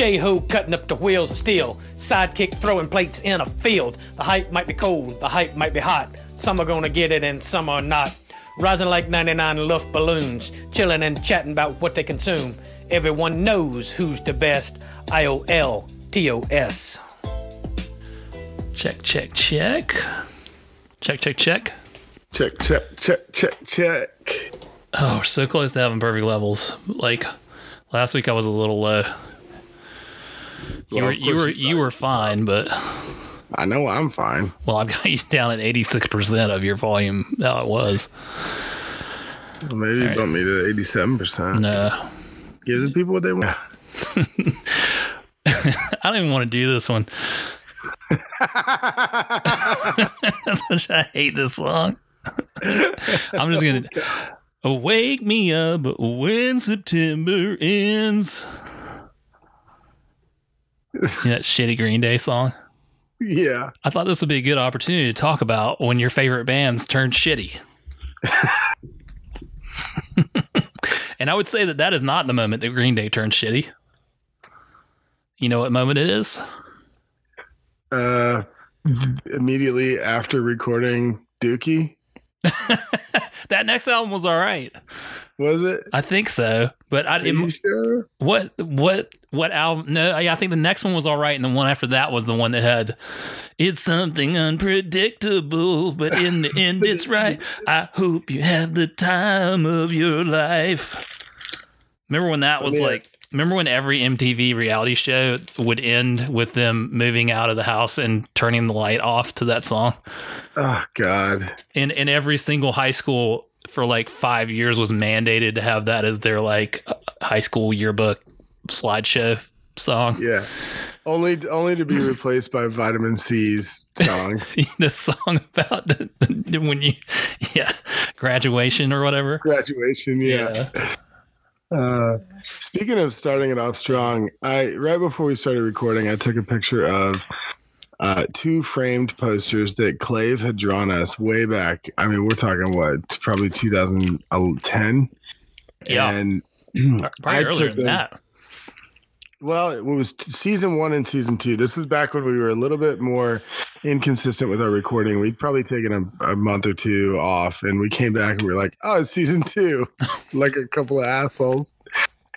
J Ho cutting up the wheels of steel. Sidekick throwing plates in a field. The hype might be cold, the hype might be hot. Some are gonna get it and some are not. Rising like 99 Luft balloons, chilling and chatting about what they consume. Everyone knows who's the best. I O L T O S. Check, check, check. Check, check, check. Check, check, check, check, check. Oh, we're so close to having perfect levels. Like last week, I was a little low. You Well, were you were you were fine, but I know I'm fine. well, I've got you down at eighty six percent of your volume. How it was. Well, maybe you right. bump me to 87%. No, Give the people what they want. I don't even want to do this one. That's much I hate this song. I'm just gonna wake me up when September ends. Yeah, that shitty Green Day song. yeah. I thought this would be a good opportunity to talk about when your favorite bands turn shitty. and I would say that that is not the moment that Green Day turned shitty. You know what moment it is? Uh, immediately after recording Dookie, That next album was all right. was it? I think so. But I Are you it, sure? what what what album? No, yeah, I think the next one was all right, and the one after that was the one that had it's something unpredictable, but in the end, it's right. I hope you have the time of your life. Remember when that was Yeah. like? Remember when every MTV reality show would end with them moving out of the house and turning the light off to that song? Oh, God. and and every single high school for like five years was mandated to have that as their like high school yearbook slideshow song. Yeah. Only, only to be replaced by Vitamin C's song. the song about the, the- when you yeah graduation or whatever. Graduation. Yeah. Uh, speaking of starting it off strong, I right before we started recording, I took a picture of uh, two framed posters that Clave had drawn us way back. I mean, we're talking what, probably 2010. Yeah. And Probably I earlier took than them- that. Well, it was season one and season two. This is back when we were a little bit more inconsistent with our recording. We'd probably taken a, a month or two off, and we came back and we were like, "Oh, it's season two, like a couple of assholes."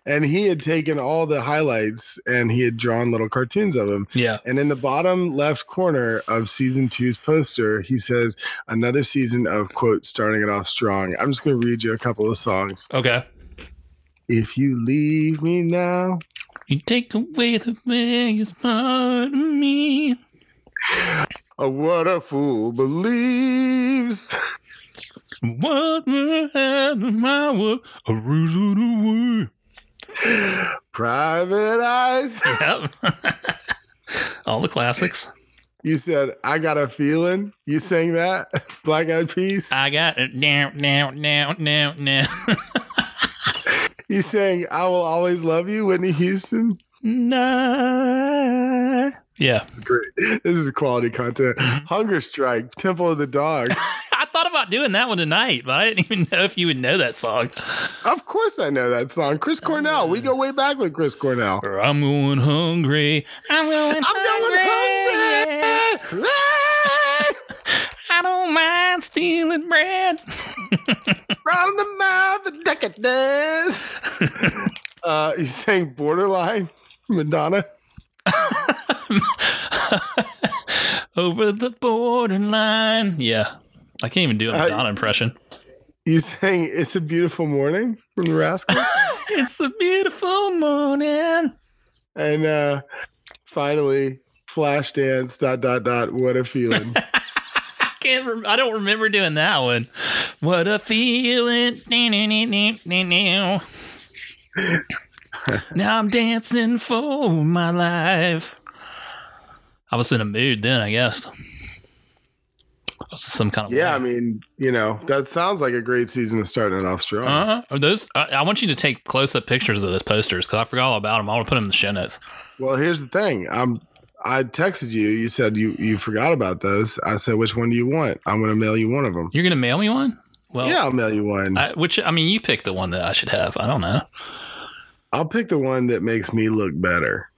And he had taken all the highlights and he had drawn little cartoons of them. Yeah. And in the bottom left corner of season two's poster, he says, "Another season of quote starting it off strong." I'm just going to read you a couple of songs. Okay. If you leave me now, You take away the biggest part of me. Oh, what a fool believes. What will happen? My work a reason away. Private eyes. Yep. All the classics. You said, I got a feeling. You sang that? Black Eyed Peas. I got it now, now, now, now, now. You saying, I Will Always Love You, Whitney Houston. nah. Yeah. It's great. This is quality content. Mm-hmm. Hunger Strike, Temple of the Dog. I thought about doing that one tonight, but I didn't even know if you would know that song. of course I know that song. Chris Cornell. We go way back with Chris Cornell. I'm going hungry. I'm going I'm going hungry. I don't mind stealing bread. From the mouth of decadence. uh, you sang Borderline, Madonna. Over the borderline. Yeah. I can't even do a Uh, Madonna impression. You sang It's a Beautiful Morning from the Rascals. It's a beautiful morning. and uh, finally, Flashdance, dot, dot, dot, what a feeling. I can't. Rem- I don't remember doing that one. What a feeling. now I'm dancing for my life. I was in a mood then, I guess. Some kind of yeah, I mean, you know, that sounds like a great season to it off strong. Uh-huh. Are those? I, I want you to take close up pictures of those posters because I forgot all about them. I want to put them in the show notes. Well, here's the thing. I'm I texted you. You said you you forgot about those. I said, which one do you want? I'm going to mail you one of them. You're gonna mail me one? Well, yeah, I'll mail you one. I, which I mean, you picked the one that I should have. I don't know. I'll pick the one that makes me look better.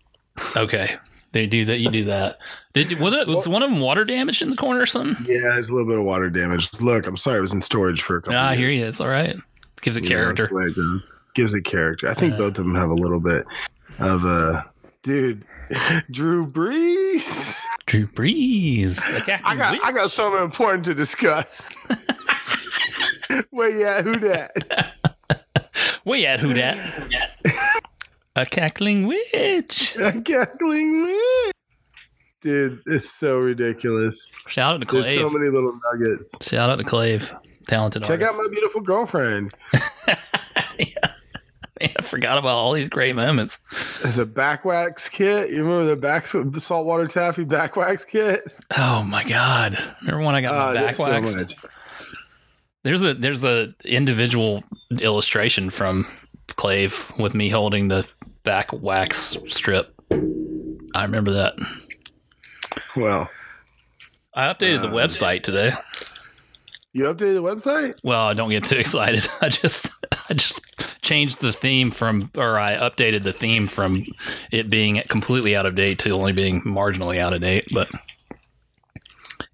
Okay, they do that. You do that. Did was, it, was one of them water damaged in the corner or something? Yeah, there's a little bit of water damage. Look, I'm sorry, it was in storage for a couple. Nah, I years. hear you. It's all right. Gives a that's character. it. Gives a character. I think Uh, both of them have a little bit of a dude. Drew Brees. Drew Brees. Like, I got I got something important to discuss. Where you at? Who that? Where you at? Who that? a cackling witch. A cackling witch. Dude, it's so ridiculous. Shout out to Clave. There's so many little nuggets. Shout out to Clave. Talented Check artist. out my beautiful girlfriend. Man, I forgot about all these great moments. There's a back wax kit. You remember the back the saltwater taffy back wax kit? Oh my god! Remember when I got Ah, my there's back so. There's a there's a individual illustration from Clave with me holding the back wax strip. I remember that. Well, I updated the Um, website today. you updated the website? Well, I don't get too excited. I just I just changed the theme from or I updated the theme from it being completely out of date to only being marginally out of date, but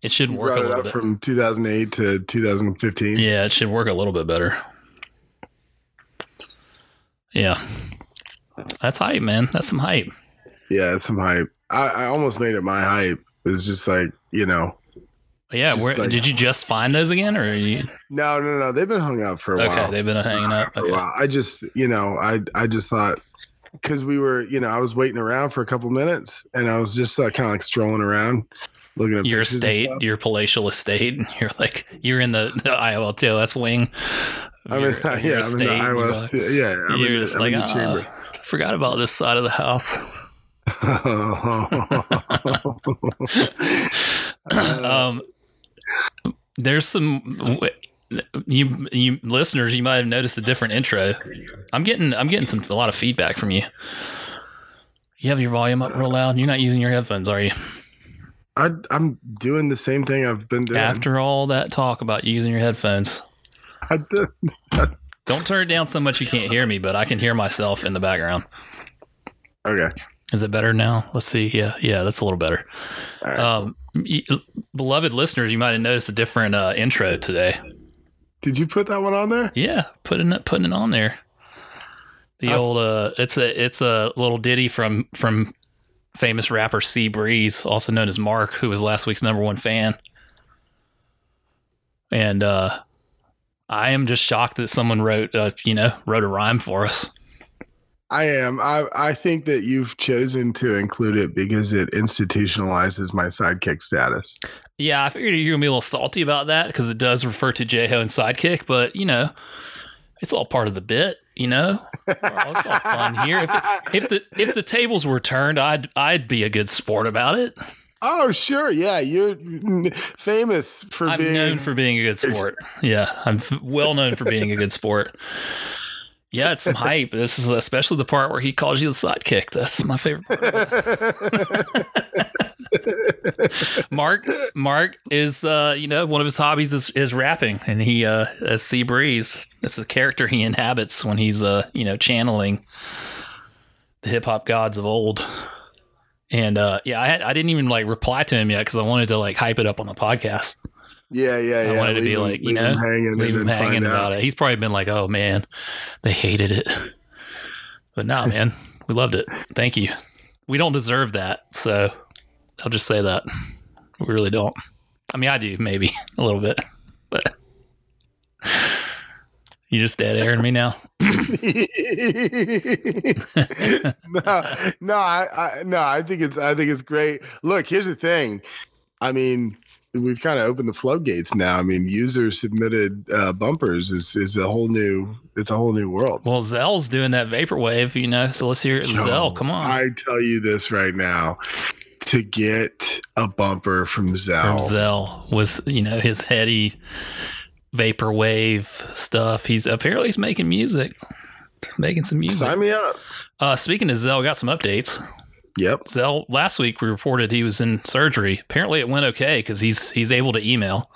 it should You work a little up bit. from 2008 to 2015. Yeah, it should work a little bit better. Yeah. That's hype, man. That's some hype. Yeah, it's some hype. I, I almost made it my hype. It's just like, you know, Yeah, where, like- did you just find those again, or are you, no, no, no. They've been hung up for a okay? while. They've been hanging out. for a while. I just, you know, I I just thought because we were, you know, I was waiting around for a couple minutes, and I was just uh, kind of like strolling around, looking at Your estate, your palatial estate. And you're like you're in the, the IOLTS wing. I'm in, your- of your yeah, I'm in the estate, you're like- yeah, I'm You're in just I'm like, in the "Ah, chamber. forgot about this side of the house. um, there's some you you listeners. You might have noticed a different intro. I'm getting I'm getting some a lot of feedback from you. You have your volume up real loud. You're not using your headphones, are you? I, I'm doing the same thing I've been doing. After all that talk about using your headphones, I did. don't turn it down so much you can't hear me, but I can hear myself in the background. Okay. Is it better now? Let's see. Yeah, yeah, that's a little better. Right. Um, beloved listeners, you might have noticed a different uh, intro today. Did you put that one on there? Yeah, putting it putting it on there. The Uh, old uh, it's a it's a little ditty from from famous rapper C Breeze, also known as Mark, who was last week's number one fan. And uh, I am just shocked that someone wrote uh, you know wrote a rhyme for us. I am. I I think that you've chosen to include it because it institutionalizes my sidekick status. Yeah, I figured you're gonna be a little salty about that because it does refer to J Ho and Sidekick, but you know, it's all part of the bit. You know, it's all fun here. If, if the if the tables were turned, I'd I'd be a good sport about it. Oh, sure. Yeah, you're famous for I'm being. known for being a good sport. Yeah, I'm well known for being a good sport. Yeah, it's some hype. This is especially the part where he calls you the sidekick. That's my favorite part. Mark Mark is uh, you know, one of his hobbies is, is rapping and he uh as Sea Breeze. That's the character he inhabits when he's uh, you know, channeling the hip hop gods of old. And uh yeah, I had, I didn't even like reply to him yet because I wanted to like hype it up on the podcast. Yeah, yeah, yeah. I wanted to be him- like, you know, hanging leave him hanging about out. it. He's probably been like, "Oh man, they hated it," but nah, man, we loved it. Thank you. We don't deserve that, so I'll just say that we really don't. I mean, I do maybe a little bit, but you just dead airing me now. no, no, I, I, no, I think it's, I think it's great. Look, here's the thing. I mean, we've kind of opened the floodgates now. I mean, user submitted uh, bumpers is is a whole new, it's a whole new world. Well, Zell's doing that vaporwave, you know. So let's hear it. Zell, come on. I tell you this right now. To get a bumper from Zell, From Zell with you know his heady vaporwave stuff. He's apparently he's making music, making some music. sign me up. Uh, speaking of Zell, got some updates. Yep. Zell last week we reported he was in surgery. Apparently it went okay because he's he's able to email.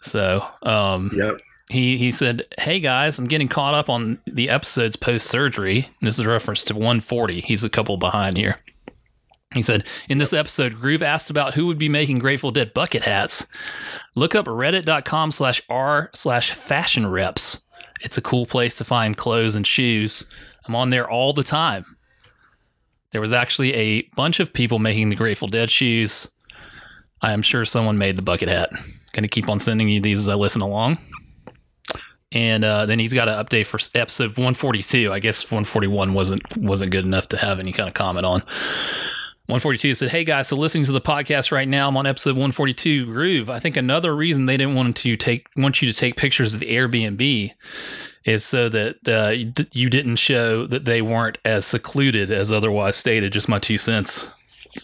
So um, Yep. he he said, "Hey guys, I'm getting caught up on the episodes post surgery. This is a reference to 140. He's a couple behind here." He said, "In this episode, Groove asked about who would be making Grateful Dead bucket hats. Look up reddit.com slash r slash fashion reps. It's a cool place to find clothes and shoes. I'm on there all the time. There was actually a bunch of people making the Grateful Dead shoes. I am sure someone made the bucket hat. Going to keep on sending you these as I listen along." and uh, then he's got an update for episode 142. I guess 141 wasn't wasn't good enough to have any kind of comment on. 142 said, "Hey guys, so listening to the podcast right now, I'm on episode 142. Groove. I think another reason they didn't want to take want you to take pictures of the Airbnb is so that uh, you didn't show that they weren't as secluded as otherwise stated. Just my two cents."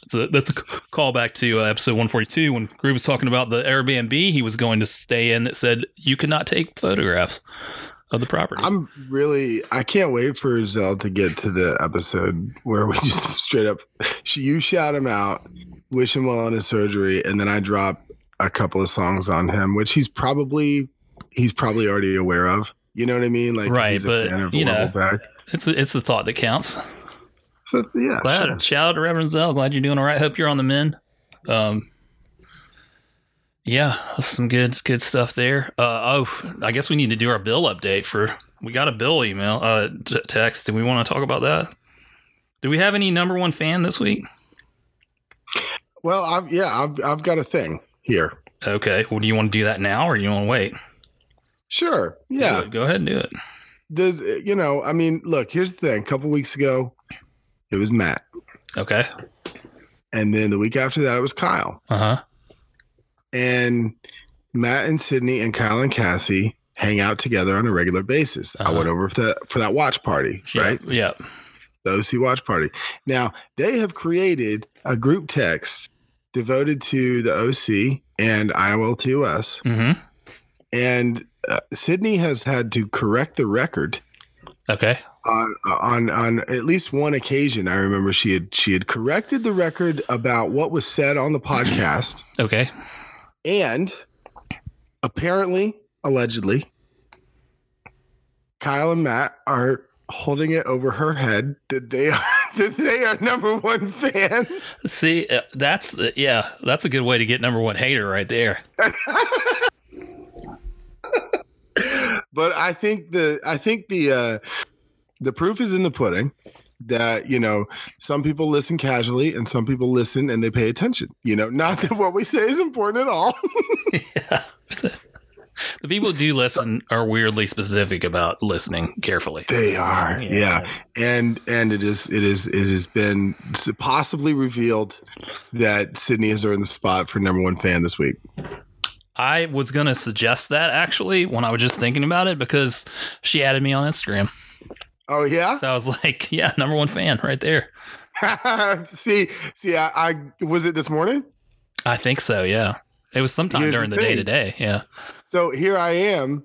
So that's a callback to uh, episode 142 when Groove was talking about the Airbnb he was going to stay in that said you cannot take photographs of the property. I'm really, I can't wait for Zell to get to the episode where we just straight up, you shout him out, wish him well on his surgery, and then I drop a couple of songs on him, which he's probably, he's probably already aware of. You know what I mean? Like, right, but you know, it's a, it's the thought that counts. So yeah, glad sure. shout out to Reverend Zell. Glad you're doing all right. Hope you're on the mend. Um, yeah, some good good stuff there. Uh, oh, I guess we need to do our bill update for. We got a bill email uh t- text. Do we want to talk about that? Do we have any number one fan this week? Well, I've yeah, I've I've got a thing here. Okay. Well, do you want to do that now, or do you want to wait? Sure. Yeah. Go ahead and do it. The you know, I mean, look. Here's the thing. A couple weeks ago, it was Matt. Okay. And then the week after that, it was Kyle. Uh huh. And Matt and Sydney and Kyle and Cassie hang out together on a regular basis. Uh-huh. I went over for that for that watch party, right? Yeah. The OC watch party. Now they have created a group text devoted to the OC and IOL2S. Mm-hmm. And uh, Sydney has had to correct the record. Okay. on on on at least one occasion. I remember she had she had corrected the record about what was said on the podcast. Okay. And apparently allegedly kyle and matt are holding it over her head that they are that they are number one fans. See uh, that's uh, yeah that's a good way to get number one hater right there but i think the i think the uh the proof is in the pudding that you know some people listen casually and some people listen and they pay attention you know not that what we say is important at all. Yeah the people who do listen are weirdly specific about listening carefully. They are yeah, yeah. and and it is it is it has been possibly revealed that sydney has earned the spot for number one fan this week i was going to suggest that actually when i was just thinking about it because she added me on instagram Oh yeah. So I was like, yeah, number one fan right there. see, see, I, I, was it this morning. I think so. Yeah, it was sometime Here's during the, the day today. Yeah. So here I am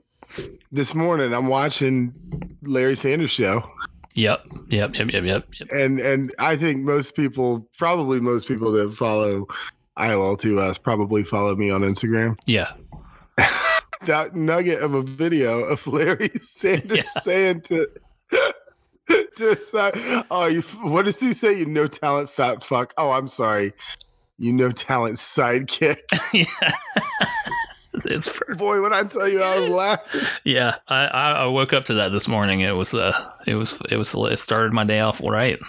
this morning. I'm watching Larry Sanders show. Yep. Yep. Yep. Yep. Yep. yep. And and I think most people, probably most people that follow IOL2S, probably follow me on Instagram. Yeah. that nugget of a video of Larry Sanders yeah. saying to Decide, oh, you, what does he say? You no talent, fat fuck. Oh, I'm sorry. You no talent sidekick. yeah. it's for, boy when I tell you I was laughing. Yeah, I, I woke up to that this morning. It was uh, it was it was it started my day off right.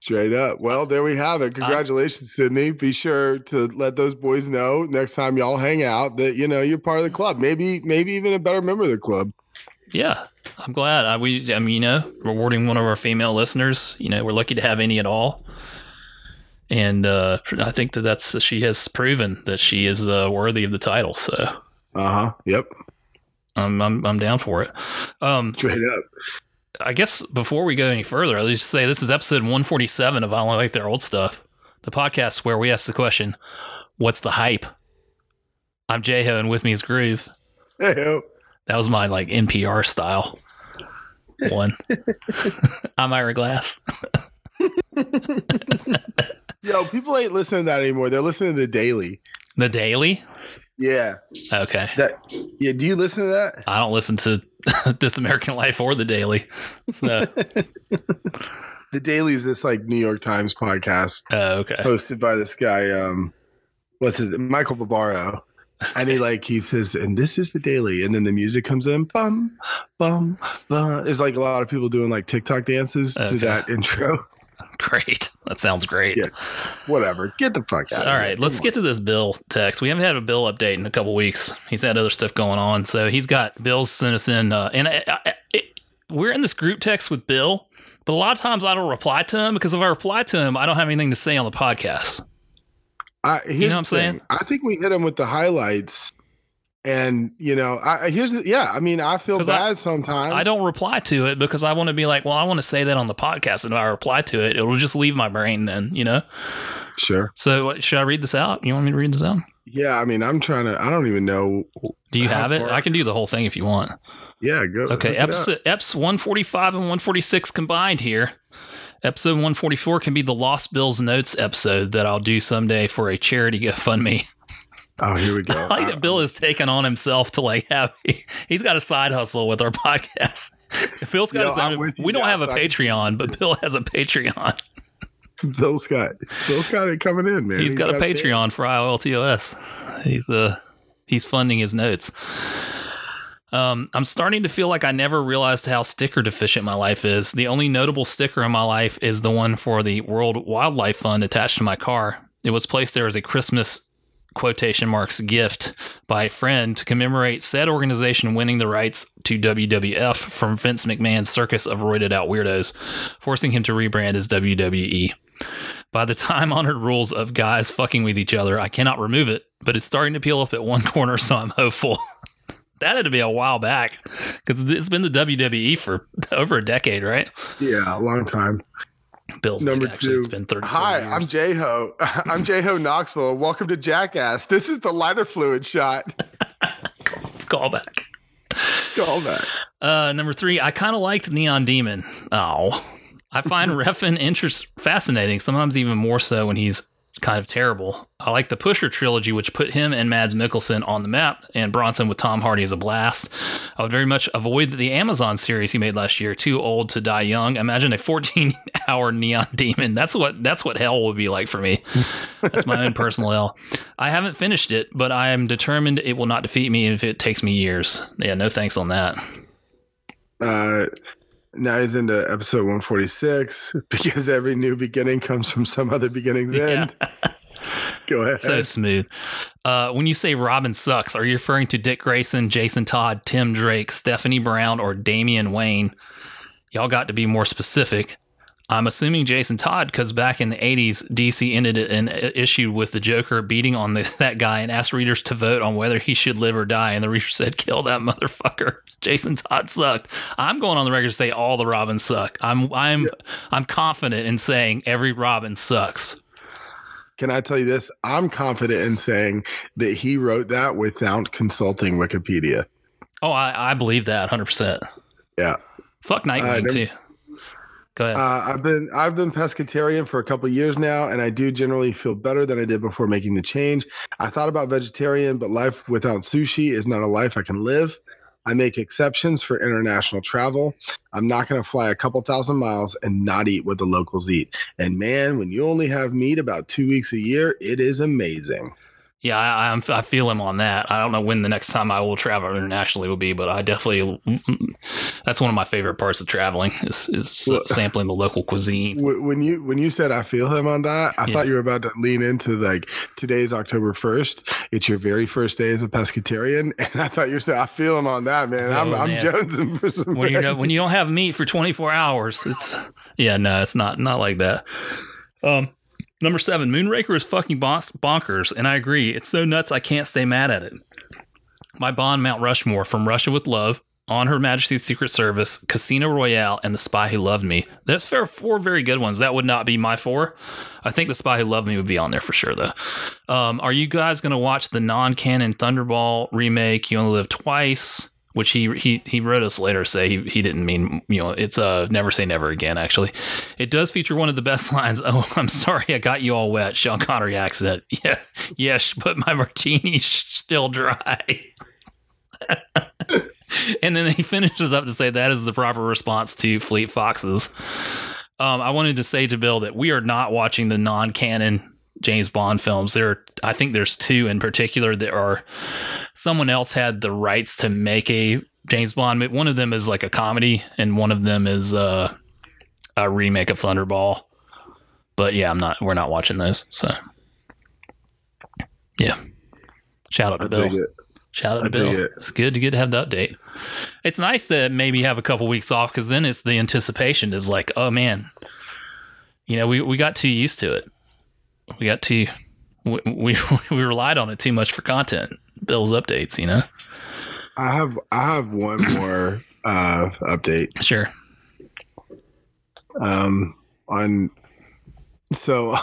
Straight up. Well, there we have it. Congratulations, Sydney. Be sure to let those boys know next time y'all hang out that you know you're part of the club. Maybe maybe even a better member of the club. Yeah, I'm glad. I, we, I mean, you know, rewarding one of our female listeners. You know, we're lucky to have any at all. And uh, I think that that's she has proven that she is uh, worthy of the title. So, uh huh. Yep. I'm, I'm I'm down for it. Um, Straight up. I guess before we go any further, I'll just say this is episode 147 of I Only Like Their Old Stuff, the podcast where we ask the question, "What's the hype?" I'm J Ho, and with me is Groove. Hey, that was my like NPR style one. I'm Ira Glass. Yo, people ain't listening to that anymore. They're listening to the Daily. The Daily? Yeah. Okay. That. Yeah. Do you listen to that? I don't listen to This American Life or The Daily. So, The Daily is this like New York Times podcast oh, okay. hosted by this guy. Um, what's his Michael Barbaro. And he like he says, and this is the daily, and then the music comes in, bum, bum, bum. There's like a lot of people doing like TikTok dances Okay. to that intro. Great. That sounds great. Yeah. Whatever, get the fuck out. All right, let's get to this Bill text. We haven't had a Bill update in a couple weeks. He's had other stuff going on, so he's got Bill's sent us in, uh, and I, I, it, we're in this group text with Bill. But a lot of times I don't reply to him because if I reply to him, I don't have anything to say on the podcast. I, here's know what I'm saying? I think we hit him with the highlights, and you know, I here's the yeah. I mean, I feel 'Cause I- bad sometimes. I don't reply to it because I want to be like, well, I want to say that on the podcast, and if I reply to it, it'll just leave my brain. Then you know. Sure. So what, should I read this out? You want me to read this out? Yeah. I mean, I'm trying to. I don't even know. Do you have it? far? I can do the whole thing if you want. Yeah. Go. Okay, episode, eps 145 and 146 combined here. Episode 144 can be the Lost Bills Notes episode that I'll do someday for a charity GoFundMe. Oh, here we go. I like that Bill has taken on himself to like have he's got a side hustle with our podcast. Bill's got his own. We don't have a Patreon, but Bill has a Patreon. Bill Scott. Bill Scott ain't coming in, man. he's got a pay- Patreon for IOLTOS. He's uh he's funding his notes. Um, I'm starting to feel like I never realized how sticker deficient my life is. The only notable sticker in my life is the one for the World Wildlife Fund attached to my car. It was placed there as a Christmas quotation marks gift by a friend to commemorate said organization winning the rights to WWF from Vince McMahon's circus of roided out weirdos, forcing him to rebrand as WWE. By the time honored rules of guys fucking with each other, I cannot remove it, but it's starting to peel up at one corner, so I'm hopeful. that had to be a while back because it's been the WWE for over a decade, right? Yeah, a long time. Bill's Number actually, two. it's been 30 Hi, years. I'm J Ho. I'm J Ho Knoxville. Welcome to Jackass. This is the lighter fluid shot. Call back. Call back. Uh, number three, I kind of liked Neon Demon. Oh, I find Refn interest fascinating. Sometimes even more so when he's kind of terrible. I like the Pusher trilogy, which put him and Mads Mikkelsen on the map, and Bronson with Tom Hardy is a blast. I would very much avoid the Amazon series he made last year. Too old to die young. Imagine a 14-hour Neon Demon. That's what that's what hell would be like for me. That's my own personal hell. I haven't finished it, but I am determined it will not defeat me if it takes me years. Yeah, no thanks on that. Uh, now he's into episode 146 because every new beginning comes from some other beginning's Yeah. end. Go ahead. So smooth. Uh, when you say Robin sucks, are you referring to Dick Grayson, Jason Todd, Tim Drake, Stephanie Brown, or Damian Wayne? Y'all got to be more specific. I'm assuming Jason Todd because back in the 80s, DC ended an issue with the Joker beating on the, that guy and asked readers to vote on whether he should live or die. And the reader said, kill that motherfucker. Jason Todd sucked. I'm going on the record to say all the Robins suck. I'm I'm I'm confident in saying every Robin sucks. Can I tell you this? I'm confident in saying that he wrote that without consulting Wikipedia. Oh, I, I believe that 100%. Yeah. Fuck Nightwing Uh, too. Go ahead. Uh, I've been I've been pescatarian for a couple years now, and I do generally feel better than I did before making the change. I thought about vegetarian, but life without sushi is not a life I can live. I make exceptions for international travel. I'm not going to fly a couple thousand miles and not eat what the locals eat. And man, when you only have meat about two weeks a year, it is amazing. Yeah, I, I'm, I feel him on that. I don't know when the next time I will travel internationally will be, but I definitely that's one of my favorite parts of traveling is, is Well- sampling the local cuisine. When you when you said I feel him on that, I Yeah. thought you were about to lean into like today's October first. It's your very first day as a pescatarian, and I thought you were saying I feel him on that, man. I'm Oh, I'm jonesing for some. When you know, when you don't have meat for 24 hours, it's yeah, no, it's not not like that. Um, number seven, Moonraker is fucking bonkers, and I agree. It's so nuts, I can't stay mad at it. My Bond Mount Rushmore from Russia with Love, On Her Majesty's Secret Service, Casino Royale, and The Spy Who Loved Me. That's fair four very good ones. That would not be my four. I think The Spy Who Loved Me would be on there for sure, though. Um, are you guys going to watch the non-canon Thunderball remake? You Only Live Twice. Which he he he wrote us later say he, he didn't mean you know it's uh never say never again actually. It does feature one of the best lines. Oh i'm sorry i got you all wet. Sean connery accent. Yeah yes but my martini's still dry. And then he finishes up to say that is the proper response to fleet foxes. Um, i wanted to say to bill that we are not watching the non-canon james bond films there i think there's two in particular that are someone else had the rights to make a James Bond. One of them is like a comedy, and one of them is uh, a remake of Thunderball. But yeah, I'm not. We're not watching those. So yeah, shout out to I Bill. Shout out to I Bill. it. It's good to get to have the update. It's nice to maybe have a couple weeks off because then it's the anticipation is like, oh man, you know, we, we got too used to it. We got too we, we we relied on it too much for content. Bill's updates, you know. I have I have one more uh, update. Sure. Um, on so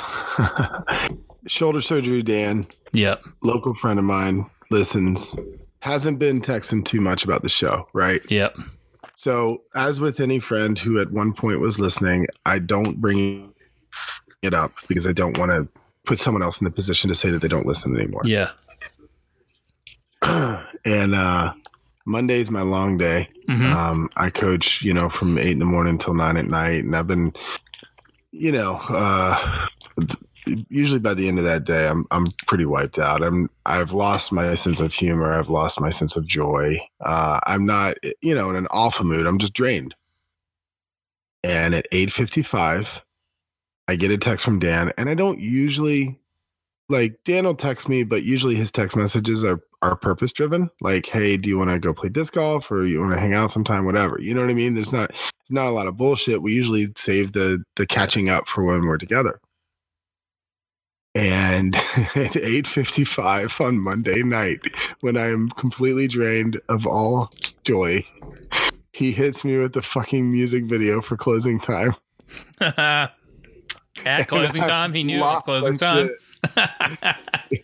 shoulder surgery. Dan, Yep. local friend of mine, listens. Hasn't been texting too much about the show, right? Yep. So, as with any friend who at one point was listening, I don't bring it up because I don't want to put someone else in the position to say that they don't listen anymore. Yeah. and uh, Monday's my long day. Mhm. Um, I coach, you know, from eight in the morning till nine at night, and I've been, you know, uh, usually by the end of that day, I'm I'm pretty wiped out. I'm I've lost my sense of humor. I've lost my sense of joy. Uh, I'm not, you know, in an alpha mood. I'm just drained. And at eight fifty five, I get a text from Dan, and I don't usually like Dan will text me, but usually his text messages are are purpose driven. Like, hey, do you want to go play disc golf or you want to hang out sometime? Whatever. You know what I mean? There's not there's not a lot of bullshit. We usually save the the catching up for when we're together. And at 8:55 on Monday night, when I am completely drained of all joy, he hits me with the fucking music video for closing time. At closing time, he knew it was closing time.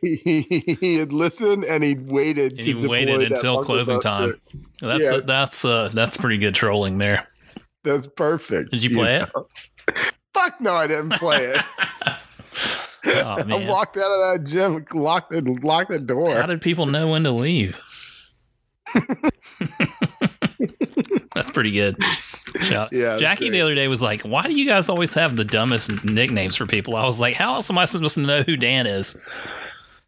he, he had listened and he waited And he waited until closing time. That's Yes. that's uh that's pretty good trolling there. That's perfect. Did you play it? know? Fuck no, I didn't play it. Oh I walked out of that gym, locked the locked the door. How did people know when to leave? That's pretty good. Yeah, Jackie the other day was like, "Why do you guys always have the dumbest nicknames for people?" I was like, "How else am I supposed to know who Dan is?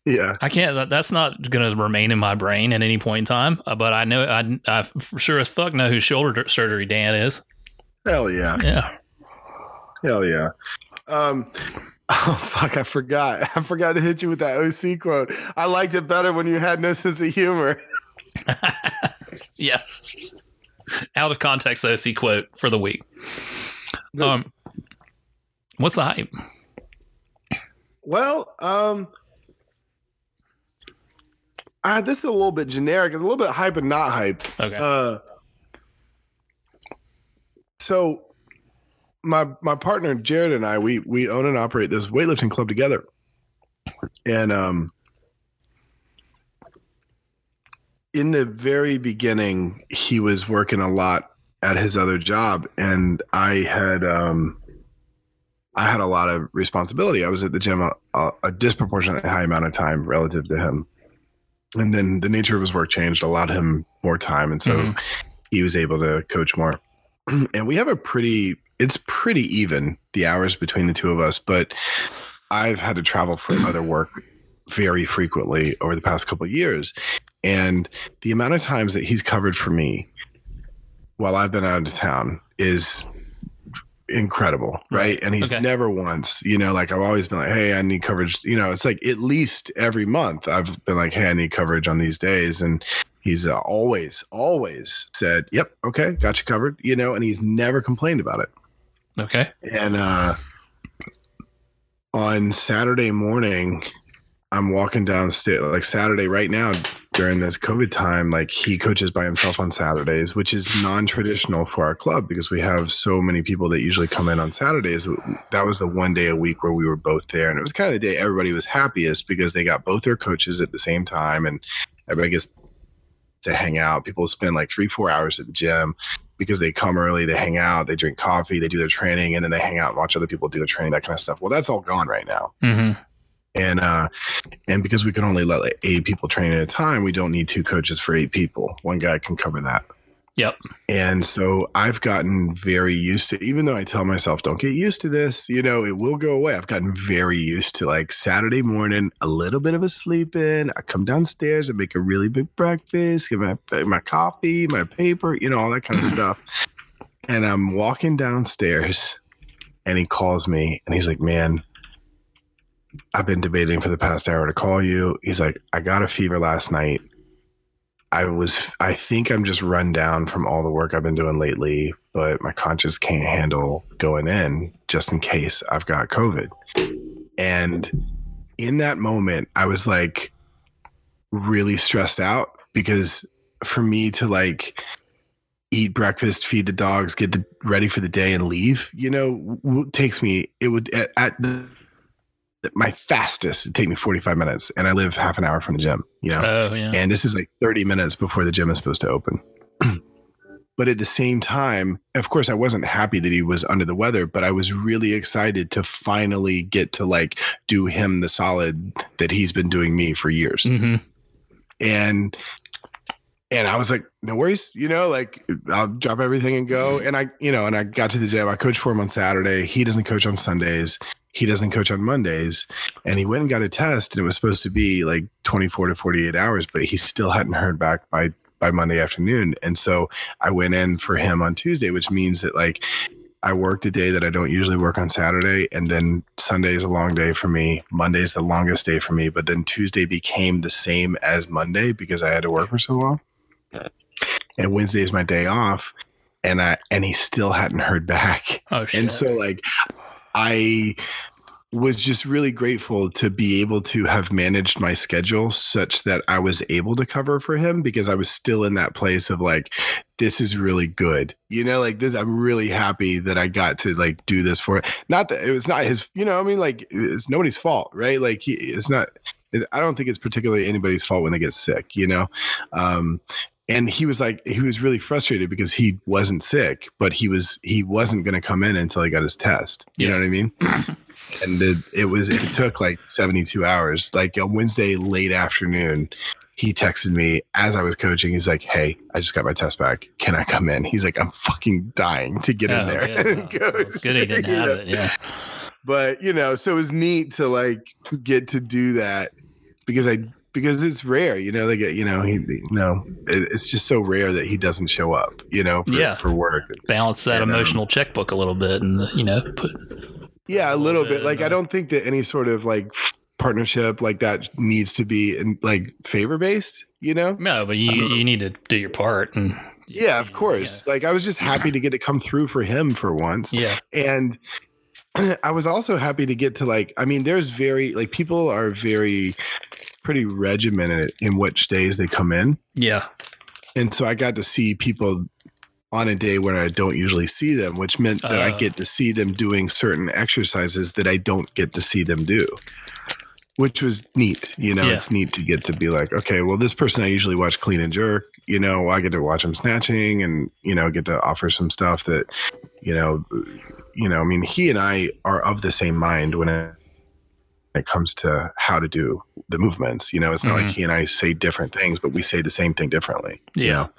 yeah, I can't. That's not going to remain in my brain at any point in time. Uh, But I know, I, I for sure as fuck know who shoulder surgery Dan is. hell yeah, Yeah. hell yeah. Um, oh fuck, I forgot. I forgot to hit you with that OC quote. I liked it better when you had no sense of humor. Yes. Out of context OC quote for the week. Good. Um, what's the hype? Well, um, uh, this is a little bit generic. It's a little bit hype and not hype. Okay. Uh, so my my partner Jared and I we we own and operate this weightlifting club together, and um, in the very beginning, he was working a lot at his other job, and I had um, I had a lot of responsibility. I was at the gym a, a, a disproportionately high amount of time relative to him, and then the nature of his work changed, allowed him more time, and so Mhm. he was able to coach more. and we have a pretty it's pretty even the hours between the two of us, but I've had to travel for other work very frequently over the past couple of years. And the amount of times that he's covered for me while I've been out of town is incredible, right? And he's Okay. never once, you know, like I've always been like, hey, I need coverage. You know, it's like at least every month I've been like, hey, I need coverage on these days. And he's uh, always, always said, yep, okay, got you covered, you know, and he's never complained about it. Okay. And uh, on Saturday morning, I'm walking downstairs, like Saturday right now during this COVID time. Like he coaches by himself on Saturdays, which is non traditional for our club because we have so many people that usually come in on Saturdays. That was the one day a week where we were both there. And it was kind of the day everybody was happiest because they got both their coaches at the same time and everybody gets to hang out. People spend like three, four hours at the gym because they come early, they hang out, they drink coffee, they do their training, and then they hang out and watch other people do their training, that kind of stuff. Well, that's all gone right now. Mm-hmm. And uh, and because we can only let like eight people train at a time, we don't need two coaches for eight people. One guy can cover that. Yep. And so I've gotten very used to, even though I tell myself, don't get used to this, you know, it will go away. I've gotten very used to like Saturday morning, a little bit of a sleep in. I come downstairs and make a really big breakfast, get my, my coffee, my paper, you know, all that kind of stuff. And I'm walking downstairs and he calls me and he's like, man, I've been debating for the past hour to call you. He's like, I got a fever last night. I was, I think I'm just run down from all the work I've been doing lately, but my conscience can't handle going in just in case I've got COVID. And in that moment, I was like really stressed out because for me to like eat breakfast, feed the dogs, get the, ready for the day, and leave, you know, takes me, it would at, at the, my fastest it'd take me 45 minutes and i live half an hour from the gym you know Oh yeah. and this is like 30 minutes before the gym is supposed to open but at the same time of course i wasn't happy that he was under the weather but i was really excited to finally get to like do him the solid that he's been doing me for years mm-hmm. and and I was like, no worries, you know, like I'll drop everything and go. And I, you know, and I got to the gym. I coached for him on Saturday. He doesn't coach on Sundays. He doesn't coach on Mondays. And he went and got a test, and it was supposed to be like 24 to 48 hours, but he still hadn't heard back by by Monday afternoon. And so I went in for him on Tuesday, which means that like I worked a day that I don't usually work on Saturday, and then Sunday is a long day for me. Monday is the longest day for me, but then Tuesday became the same as Monday because I had to work for so long. And Wednesday is my day off, and I and he still hadn't heard back. Oh shit. And so like I was just really grateful to be able to have managed my schedule such that I was able to cover for him because I was still in that place of like this is really good. You know, like this I'm really happy that I got to like do this for it. not that it was not his, you know, I mean like it's nobody's fault, right? Like he, it's not I don't think it's particularly anybody's fault when they get sick, you know. Um and he was like he was really frustrated because he wasn't sick but he was he wasn't going to come in until he got his test you Yeah. know what i mean and it, it was it took like 72 hours like on wednesday late afternoon he texted me as i was coaching he's like hey i just got my test back can i come in he's like i'm fucking dying to get in Oh, there yeah, and no, coach." It's good he didn't have know? it. Yeah. but you know so it was neat to like get to do that because i because it's rare you know they get you know he you know it's just so rare that he doesn't show up you know for, Yeah. for work. Balance that And, um, emotional checkbook a little bit, and you know, put yeah a little bit. Like i uh, don't think that any sort of like partnership like that needs to be in, like favor based you know? No, but you you need to do your part, and yeah of course. Like i was just happy to get to come through for him for once. Yeah. and I was also happy to get to like I mean there's very like people are very pretty regimented in which days they come in Yeah. and so I got to see people on a day when I don't usually see them which meant that I Oh. get to see them doing certain exercises that I don't get to see them do which was neat you know Yeah. it's neat to get to be like okay well this person I usually watch clean and jerk you know I get to watch them snatching and you know get to offer some stuff that you know you know, I mean, he and I are of the same mind when it, it comes to how to do the movements. You know, it's not like he and I say different things, but we say the same thing differently. you Yeah. know?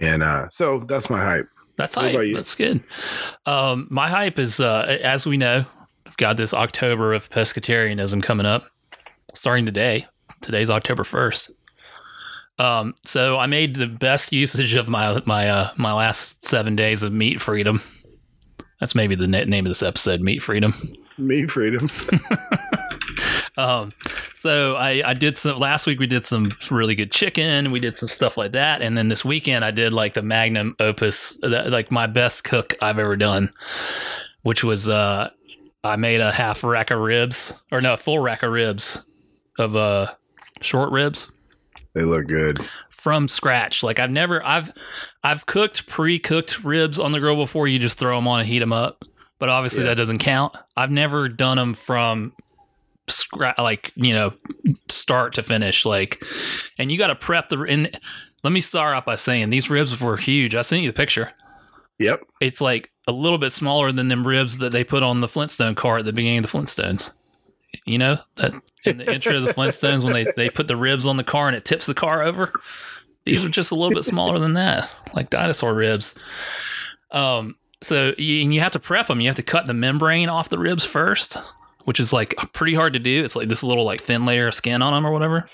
And uh, so that's my hype. That's What hype. That's good. Um, my hype is, uh, as we know, I've got this October of pescatarianism coming up, starting today. Today's October first. Um, so I made the best usage of my my uh, my last seven days of meat freedom. That's maybe the name of this episode, meat freedom. Meat freedom. Um, so I, I did some last week. We did some really good chicken. We did some stuff like that, and then this weekend I did like the magnum opus, like my best cook I've ever done, which was uh, I made a half rack of ribs, or no, a full rack of ribs of uh short ribs They look good. from scratch. Like I've never I've I've cooked pre-cooked ribs on the grill before. You just throw them on and heat them up, but obviously Yeah. that doesn't count. I've never done them from like you know, start to finish. Like, and you got to prep the and let me start off by saying these ribs were huge. I sent you the picture. Yep. It's like a little bit smaller than them ribs that they put on the Flintstone car at the beginning of the Flintstones. You know that in the intro of the Flintstones when they they put the ribs on the car and it tips the car over. These are just a little bit smaller than that, like dinosaur ribs. Um, so you, and you have to prep them. You have to cut the membrane off the ribs first, which is like pretty hard to do. It's like this little like thin layer of skin on them or whatever.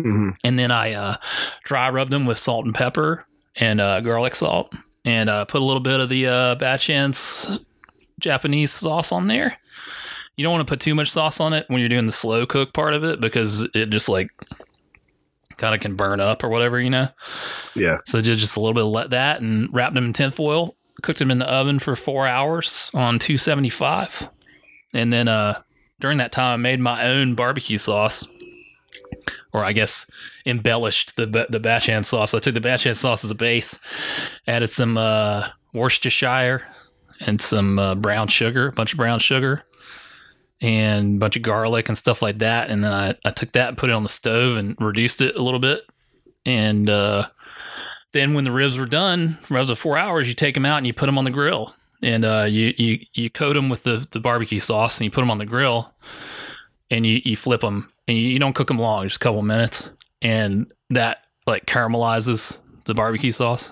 hmm And then I uh, dry rub them with salt and pepper and uh, garlic salt, and uh, put a little bit of the uh, Bachan's Japanese sauce on there. You don't want to put too much sauce on it when you're doing the slow cook part of it because it just like kind of can burn up or whatever, you know. Yeah. So did just a little bit of let that and wrapped them in tinfoil, cooked them in the oven for four hours on 275. And then uh, during that time, I made my own barbecue sauce, or I guess embellished the the Bachan sauce. I took the Bachan sauce as a base, added some uh, Worcestershire and some uh, brown sugar, a bunch of brown sugar, and a bunch of garlic and stuff like that. And then I, I took that and put it on the stove and reduced it a little bit. And uh, then when the ribs were done, ribs of four hours, you take them out and you put them on the grill. And uh, you, you you coat them with the, the barbecue sauce and you put them on the grill and you, you flip them and you, you don't cook them long, just a couple minutes. And that like caramelizes the barbecue sauce.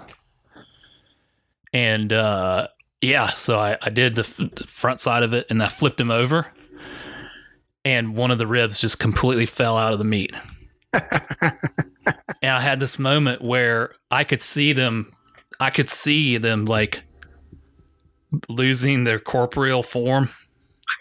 And uh, yeah, so I, I did the, f- the front side of it and I flipped them over. And one of the ribs just completely fell out of the meat. and I had this moment where I could see them, I could see them like losing their corporeal form,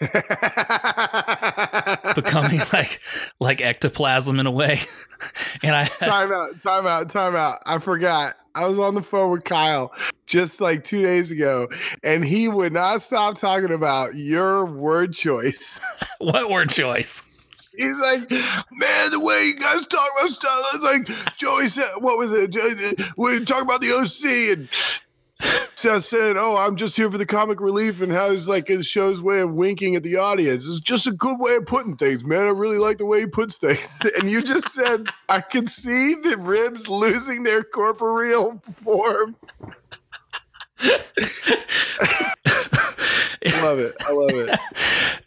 becoming like like ectoplasm in a way. and I time out, time out, time out. I forgot. I was on the phone with Kyle just like two days ago, and he would not stop talking about your word choice. what word choice? He's like, man, the way you guys talk about stuff. It's like Joey said, what was it? Jo- We talk about the OC and Seth said, "Oh, I'm just here for the comic relief and how his like his show's way of winking at the audience. It's just a good way of putting things, man. I really like the way he puts things." And you just said, "I can see the ribs losing their corporeal form." I love it. I love it.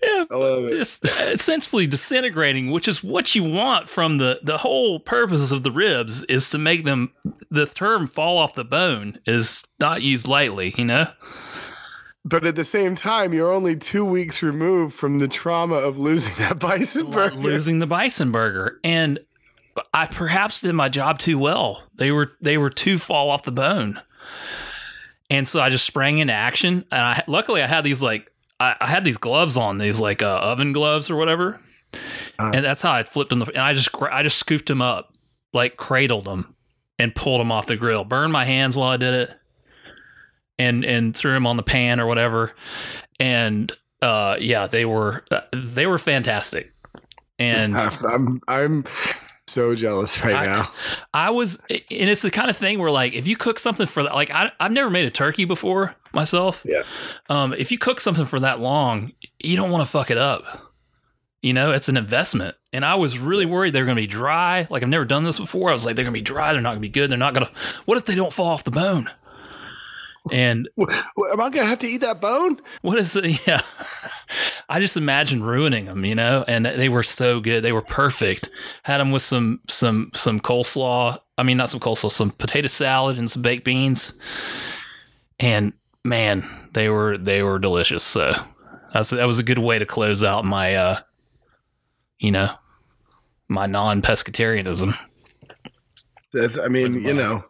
Yeah, I love it. just essentially disintegrating, which is what you want from the the whole purpose of the ribs is to make them. The term "fall off the bone" is not used lightly, you know. But at the same time, you're only two weeks removed from the trauma of losing that bison burger. losing the bison burger and i perhaps did my job too well they were they were too fall off the bone and so i just sprang into action. And i luckily i had these like i, I had these gloves on these like uh, oven gloves or whatever. Uh. and that's how i flipped them. And i just i just scooped them up like cradled them and pulled them off the grill. Burned my hands while i did it and and threw them on the pan or whatever. And uh yeah they were they were fantastic. And I'm I'm so jealous right I- now. I was, and it's the kind of thing where, like, if you cook something for that, like, I, I've never made a turkey before myself. Yeah. Um, if you cook something for that long, you don't want to fuck it up. You know, it's an investment. And I was really worried they're going to be dry. Like, I've never done this before. I was like, they're going to be dry. They're not going to be good. They're not going to, what if they don't fall off the bone? And Well, Am I gonna have to eat that bone? what is it? Yeah. I just imagine ruining them, you know, and they were so good. They were perfect. Had them with some, some, some coleslaw. I mean, not some coleslaw, some potato salad and some baked beans. And man, they were, they were delicious. So that's, that was a good way to close out my, uh, you know, my non pescatarianism. That's, I mean, you know,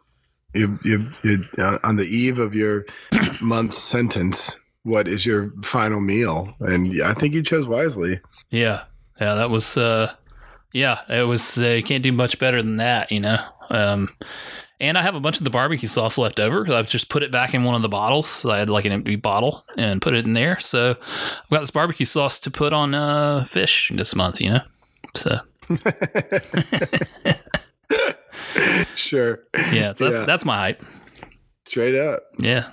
you you you uh, on the eve of your month sentence. What is your final meal? And I think you chose wisely. Yeah. Yeah. That was, uh, yeah, it was, uh, you can't do much better than that, you know? Um, and I have a bunch of the barbecue sauce left over. I've just put it back in one of the bottles. So I had like an empty bottle and put it in there. So I've got this barbecue sauce to put on uh, fish this month, you know? So Sure, yeah, so that's, Yeah. that's my hype. straight up. Yeah.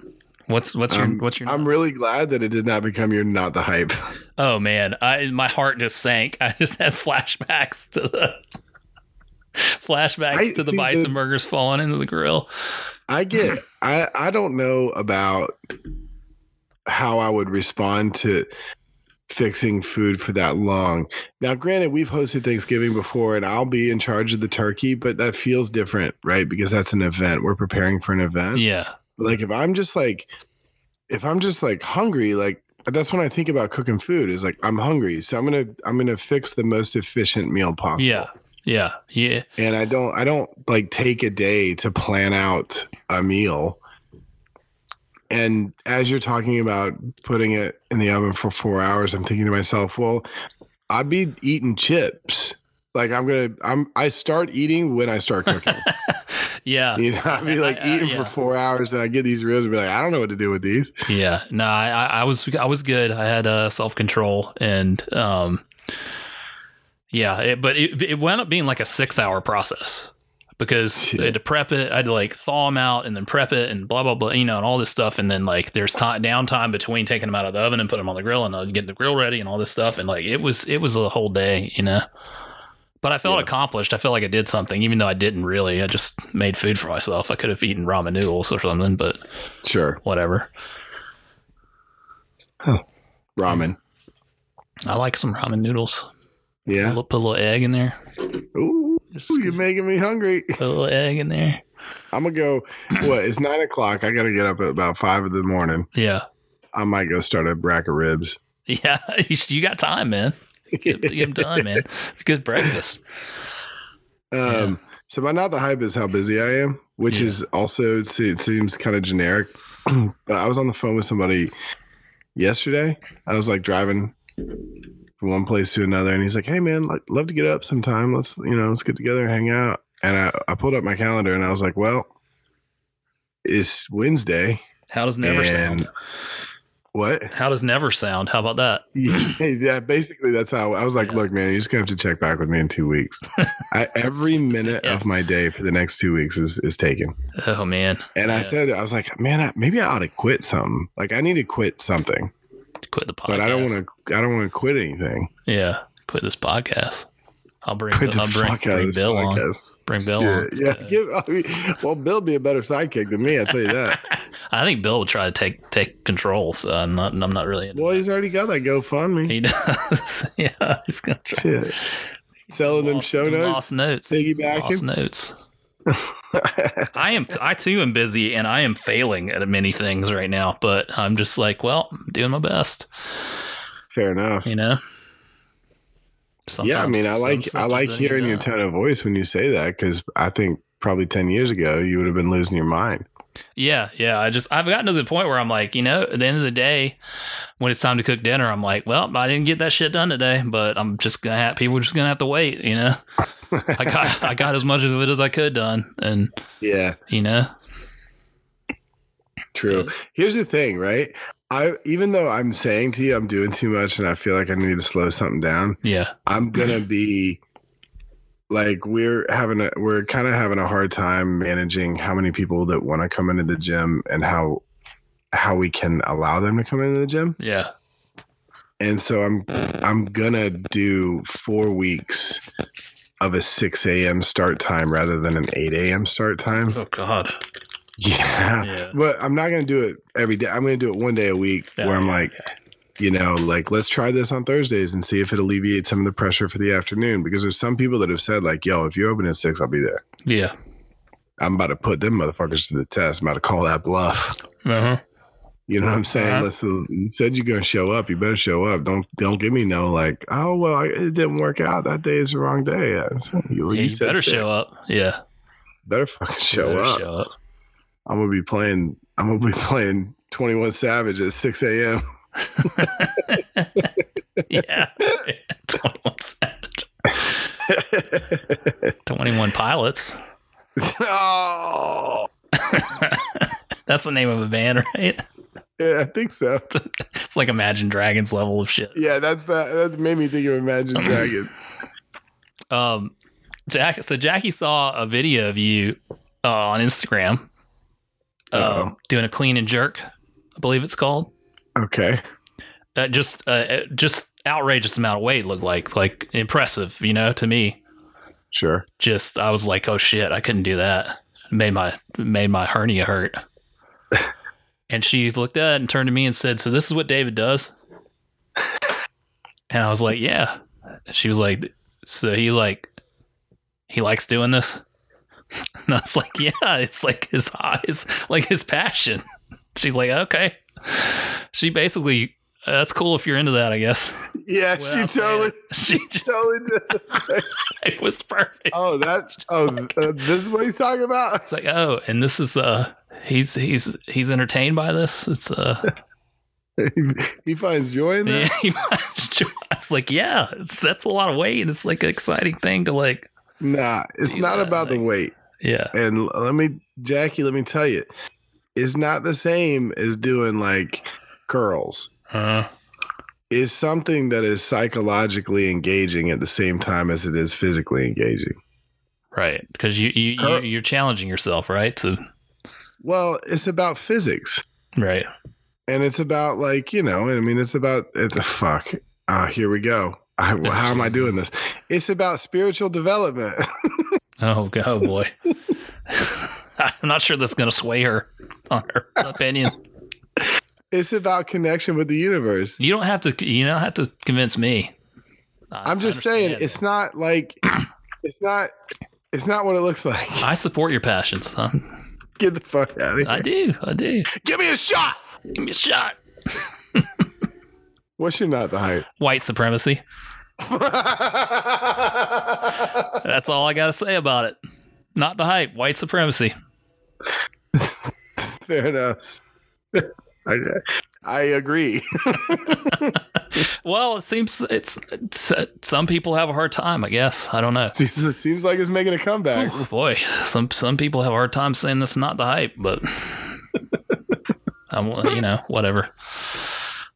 What's, what's your, I'm, what's your, I'm really glad that it did not become your not the hype. oh man, I, my heart just sank. I just had flashbacks to the, Flashbacks I- to the see, bison the- burgers falling into the grill. I get I I don't know about how I would respond to fixing food for that long. Now granted we've hosted Thanksgiving before and I'll be in charge of the turkey, but that feels different, right? Because that's an event. We're preparing for an event. Yeah. But like if I'm just like if I'm just like hungry, like that's when I think about cooking food is like I'm hungry. So I'm gonna I'm gonna fix the most efficient meal possible. Yeah. Yeah. Yeah. and I don't I don't like take a day to plan out a meal. And as you're talking about putting it in the oven for four hours, I'm thinking to myself, well, I'd be eating chips. Like I'm gonna I'm I start eating when I start cooking. Yeah. you know, I'd be like I- I- eating yeah. for four hours and I get these reels and be like, I don't know what to do with these. Yeah, no, I, I I was I was good. I had uh, self control, and um, yeah, it, but it it wound up being like a six hour process because I had to prep it. I had to like thaw them out and then prep it and blah blah blah, you know, and all this stuff. And then like there's time downtime between taking them out of the oven and putting them on the grill and uh, getting the grill ready and all this stuff. And like it was it was a whole day, you know. But I felt Yeah. accomplished. I felt like I did something, even though I didn't really. I just made food for myself. I could have eaten ramen noodles or something, but Sure. whatever. Oh, ramen. I like some ramen noodles. Yeah. Put, put a little egg in there. Ooh, Just you're making me hungry. put a little egg in there. I'm gonna go what, it's nine o'clock. I gotta get up at about five in the morning. Yeah. I might go start a rack of ribs. Yeah. You, got time, man. Get, get them done, man. Good breakfast. Um, so my not the hype is how busy I am, which Yeah. is also it seems kind of generic. but I was on the phone with somebody yesterday. I was like driving from one place to another, and he's like, "Hey man, like love to get up sometime. Let's you know let's get together and hang out." And I, I pulled up my calendar and I was like, "Well, it's Wednesday." How does never sound? What? How does never sound? How about that? yeah, basically that's how I was like, Yeah. look, man, you're just gonna have to check back with me in two weeks. I, every minute Yeah. of my day for the next two weeks is is taken. Oh man. And I said, I was like, man, I, maybe I ought to quit something. Like I need to quit something, Quit the podcast. but I don't want to. I don't want to quit anything. Yeah. Quit this podcast. I'll bring Quit the I'll bring, fuck out of bring Bill on. Bring Bill Yeah, on. yeah. Give, I mean, well, Bill be a better sidekick than me. I tell you that. I think Bill would try to take take control, so I'm not I'm not really into well, that. he's already got that GoFundMe. He does. yeah, he's gonna try. Shit. Selling them show notes. Lost notes. piggybacking. Lost notes. I am. I too am busy, and I am failing at many things right now. But I'm just like, well, I'm doing my best. Fair enough. You know. yeah, I mean, I like I like hearing your tone of voice when you say that because I think probably ten years ago you would have been losing your mind. Yeah, yeah. I just I've gotten to the point where I'm like, you know, at the end of the day, when it's time to cook dinner, I'm like, well, I didn't get that shit done today, but I'm just gonna have people are just gonna have to wait. You know, I got I got as much of it as I could done, and Yeah, you know, true. Here's the thing, right? I even though I'm saying to you I'm doing too much and I feel like I need to slow something down, yeah, I'm gonna be like we're having a we're kind of having a hard time managing how many people that want to come into the gym and how how we can allow them to come into the gym. yeah, And so I'm I'm gonna do four weeks of a six a.m. start time rather than an eight a.m. start time. oh god, Yeah. yeah, But I'm not gonna do it every day. I'm gonna do it one day a week Yeah, where I'm yeah, like, you know, like let's try this on Thursdays and see if it alleviates some of the pressure for the afternoon. Because there's some people that have said like, yo, if you open at six, I'll be there. yeah, I'm about to put them motherfuckers to the test. I'm about to call that bluff. uh huh, You know what I'm saying? Uh-huh. Listen, you said you're gonna show up. You better show up. Don't don't give me no like, oh well, it didn't work out. That day is the wrong day. You, yeah. you You better six. show up. Yeah, Better fucking show better up. Show up. I'm gonna be playing. I'm gonna be playing 21 Savage at 6 a.m. yeah, twenty one savage, twenty one pilots. oh, That's the name of a band, right? Yeah, I think so. It's like Imagine Dragons level of shit. Yeah, that's that. That made me think of Imagine Dragon. Um, Jack. So Jackie saw a video of you uh, on Instagram, um, Uh-oh. doing a clean and jerk. I believe it's called. Okay. Uh, just, uh, uh, just outrageous amount of weight. Looked like, like impressive. You know, to me. Sure. Just I was like, oh shit, I couldn't do that. Made my made my hernia hurt. and she looked at it and turned to me and said, "So this is what David does." and I was like, "Yeah." She was like, "So he like he likes doing this?" And I was like, "Yeah, it's like his eyes, like his passion." She's like, "Okay." She basically that's cool if you're into that, I guess. Yeah, Well, she totally, She just totally did. it was perfect. oh, that. Oh, uh, this is what he's talking about. It's like, oh, and this is uh he's he's he's entertained by this. It's uh he, he finds joy in that. yeah, he might- it's like, yeah, it's, that's a lot of weight. It's like an exciting thing to like Nah, it's not that, about the weight. yeah. And let me, Jackie, let me tell you, it's not the same as doing like curls. Uh, It's something that is psychologically engaging at the same time as it is physically engaging. right. Because you, you, you you're challenging yourself, right? So Well, it's about physics. right. And it's about like, you know, I mean, it's about it's the fuck. Ah, here we go. I, how am I doing this? It's about spiritual development. Oh, oh boy. I'm not sure that's gonna sway her on her opinion. It's about connection with the universe. You don't have to you don't have to convince me. I I'm just saying, it's not like it's not it's not what it looks like. I support your passions. Huh? Get the fuck out of here. I do. I do. Give me a shot. Give me a shot. What's your not the hype? White supremacy. That's all I got to say about it. Not the hype. White supremacy. Fair enough. I, I agree. Well, it seems it's, it's some people have a hard time. I guess I don't know. seems, it seems like it's making a comeback. Ooh, boy, some some people have a hard time saying that's not the hype, but I'm you know whatever.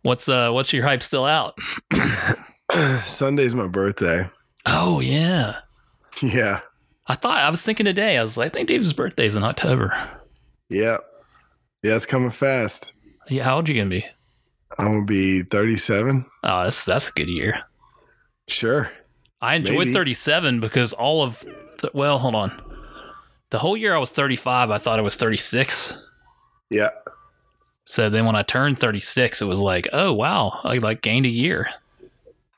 What's uh what's your hype still out? Sunday's my birthday. Oh yeah, Yeah. I thought I was thinking today. I was like, I think Dave's birthday's in October. Yeah. Yeah, it's coming fast. Yeah, how old you gonna be? I'm gonna be 37. Oh, that's that's a good year. Sure. I enjoyed Maybe. 37 because all of the, well, hold on. The whole year I was 35, I thought I was 36. Yeah. So then when I turned 36, it was like, oh wow, I like gained a year.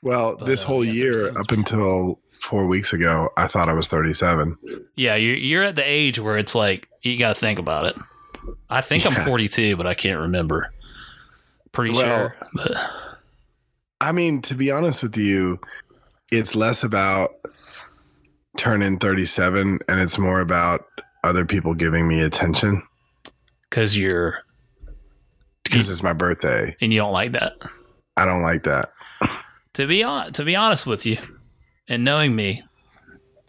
Well, But, this uh, whole yeah, year up until four weeks ago, I thought I was 37. Yeah, you're you're at the age where it's like you got to think about it. I think I'm 42, but I can't remember. Pretty Well, sure. But I mean, to be honest with you, it's less about turning 37 and it's more about other people giving me attention because you're because it's my birthday. and you don't like that. I don't like that. To be on, to be honest with you, and knowing me,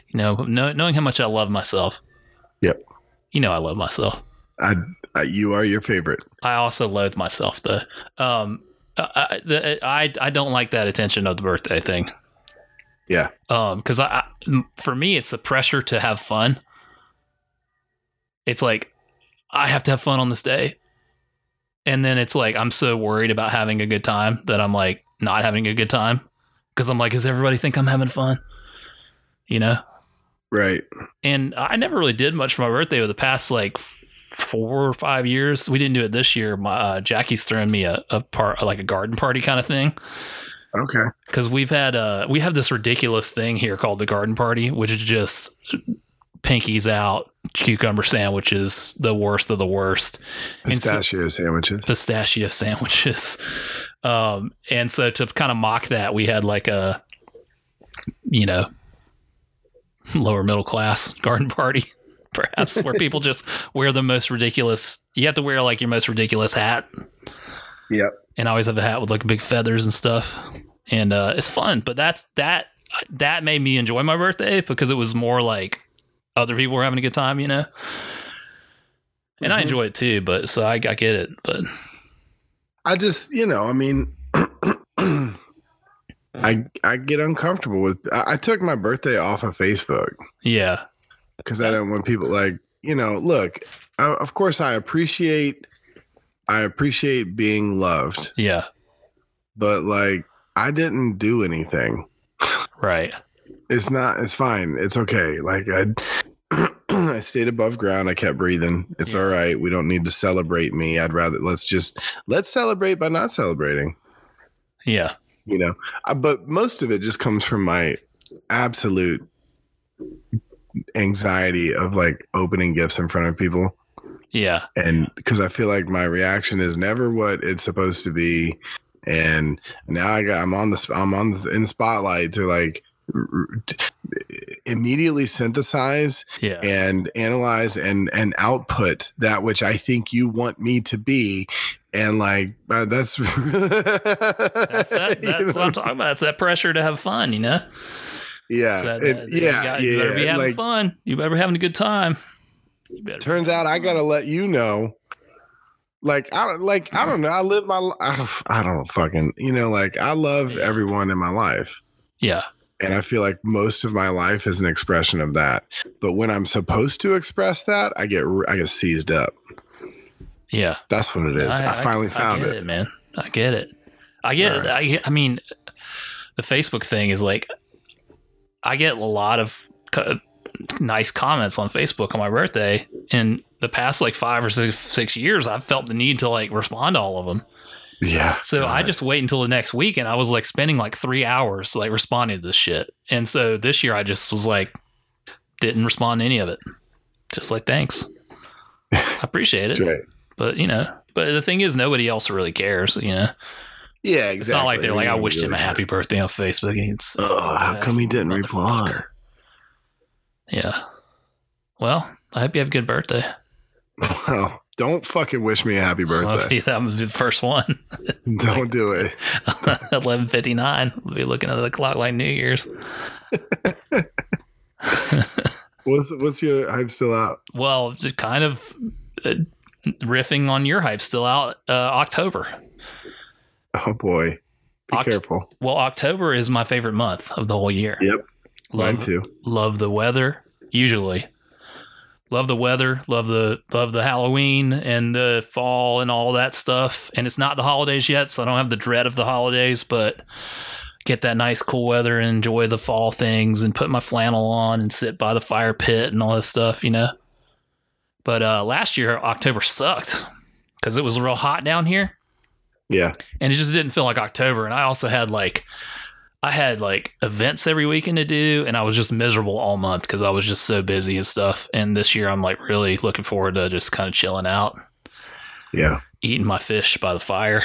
you know, know, knowing how much I love myself. Yep. You know, I love myself. I, I you are your favorite. I also loathe myself though. Um, I, I, the, I I don't like that attention of the birthday thing. Yeah. Um, because I, I for me it's the pressure to have fun. It's like I have to have fun on this day, and then it's like I'm so worried about having a good time that I'm like not having a good time because I'm like, does everybody think I'm having fun? You know. Right. And I never really did much for my birthday over the past like four or five years. We didn't do it this year. My uh, Jackie's throwing me a, a part like a garden party kind of thing Okay. because we've had uh we have this ridiculous thing here called the garden party, which is just pinkies out, cucumber sandwiches, the worst of the worst, And so- Pistachio sandwiches. pistachio sandwiches. Um, and so to kind of mock that, we had like a, you know, lower middle class garden party, perhaps, where people just wear the most ridiculous. You have to wear like your most ridiculous hat, Yep. and I always have a hat with like big feathers and stuff, and uh, it's fun. But that's that that made me enjoy my birthday because it was more like other people were having a good time, you know. And I Mhm. enjoy it too, but so I, I get it, but I just, you know, I mean, I I get uncomfortable with. I, I took my birthday off of Facebook yeah, because I don't want people like, you know, look. I, of course, I appreciate, I appreciate being loved, yeah, but like, I didn't do anything. right. It's not. It's fine. It's okay. Like I, I stayed above ground. I kept breathing. It's Yeah. all right. We don't need to celebrate me. I'd rather let's just let's celebrate by not celebrating. Yeah. You know. Uh, but most of it just comes from my absolute anxiety of like opening gifts in front of people. Yeah. and because I feel like my reaction is never what it's supposed to be, and now I got I'm on the I'm on the, in the spotlight to like r- immediately synthesize Yeah. and analyze and and output that which I think you want me to be, and like uh, that's That's that. you know? what I'm talking about. It's that pressure to have fun, you know? Yeah It's that- it- that- you yeah got- yeah You better be having like, fun. You better be having a good time. You turns out I gotta let you know. Like I don't like I don't know. I live my I don't I don't fucking you know like I love Yeah. everyone in my life, Yeah. and I feel like most of my life is an expression of that. But when I'm supposed to express that, I get I get seized up. Yeah. That's what it is. I, finally found I get it. man. I get it. I get it. I, I mean, the Facebook thing is like, I get a lot of co- nice comments on Facebook on my birthday. In the past like five or six, six years, I've felt the need to like respond to all of them. Yeah. So I just wait until the next week, and I was like spending like three hours like responding to this shit. And so this year, I just was like, didn't respond to any of it. Just like thanks, I appreciate it. right. But you know, but the thing is, nobody else really cares. You know, Yeah, exactly. it's not like they're like, I wished him a happy birthday on Facebook. And it's, Oh, how come he didn't reply? Yeah. Well, I hope you have a good birthday. Well, don't fucking wish me a happy birthday. was the first one. don't do it. Eleven fifty nine. We'll be looking at the clock like New Year's. What's what's your hype still out? Well, just kind of uh, riffing on your hype still out uh, October. Oh boy. Be Oct- careful. Well, October is my favorite month of the whole year. Yep. Mine Love, too. love the weather. Usually, love the weather. Love the love the Halloween and the fall and all that stuff. And it's not the holidays yet, so I don't have the dread of the holidays. But get that nice cool weather and enjoy the fall things and put my flannel on and sit by the fire pit and all this stuff, you know. But uh, last year October sucked because it was real hot down here Yeah. and it just didn't feel like October. And I also had like, I had like events every weekend to do, and I was just miserable all month because I was just so busy and stuff. And this year, I'm like really looking forward to just kind of chilling out, Yeah. eating my fish by the fire,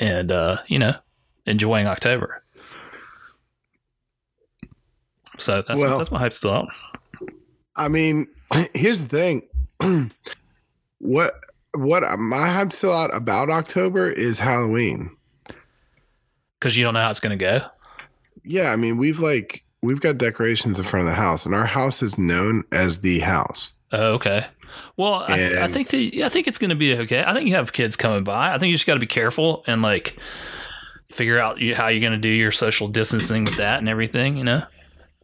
and uh, you know, enjoying October. So that's Well- that's my hype still out. I mean, here's the thing. what what my hype still out about October is Halloween. because you don't know how it's going to go. Yeah, I mean, we've like we've got decorations in front of the house, and our house is known as the house. Oh, okay. Well, I, I think the, I think it's going to be okay. I think you have kids coming by. I think you just got to be careful and like figure out you, how you're going to do your social distancing with that and everything. You know,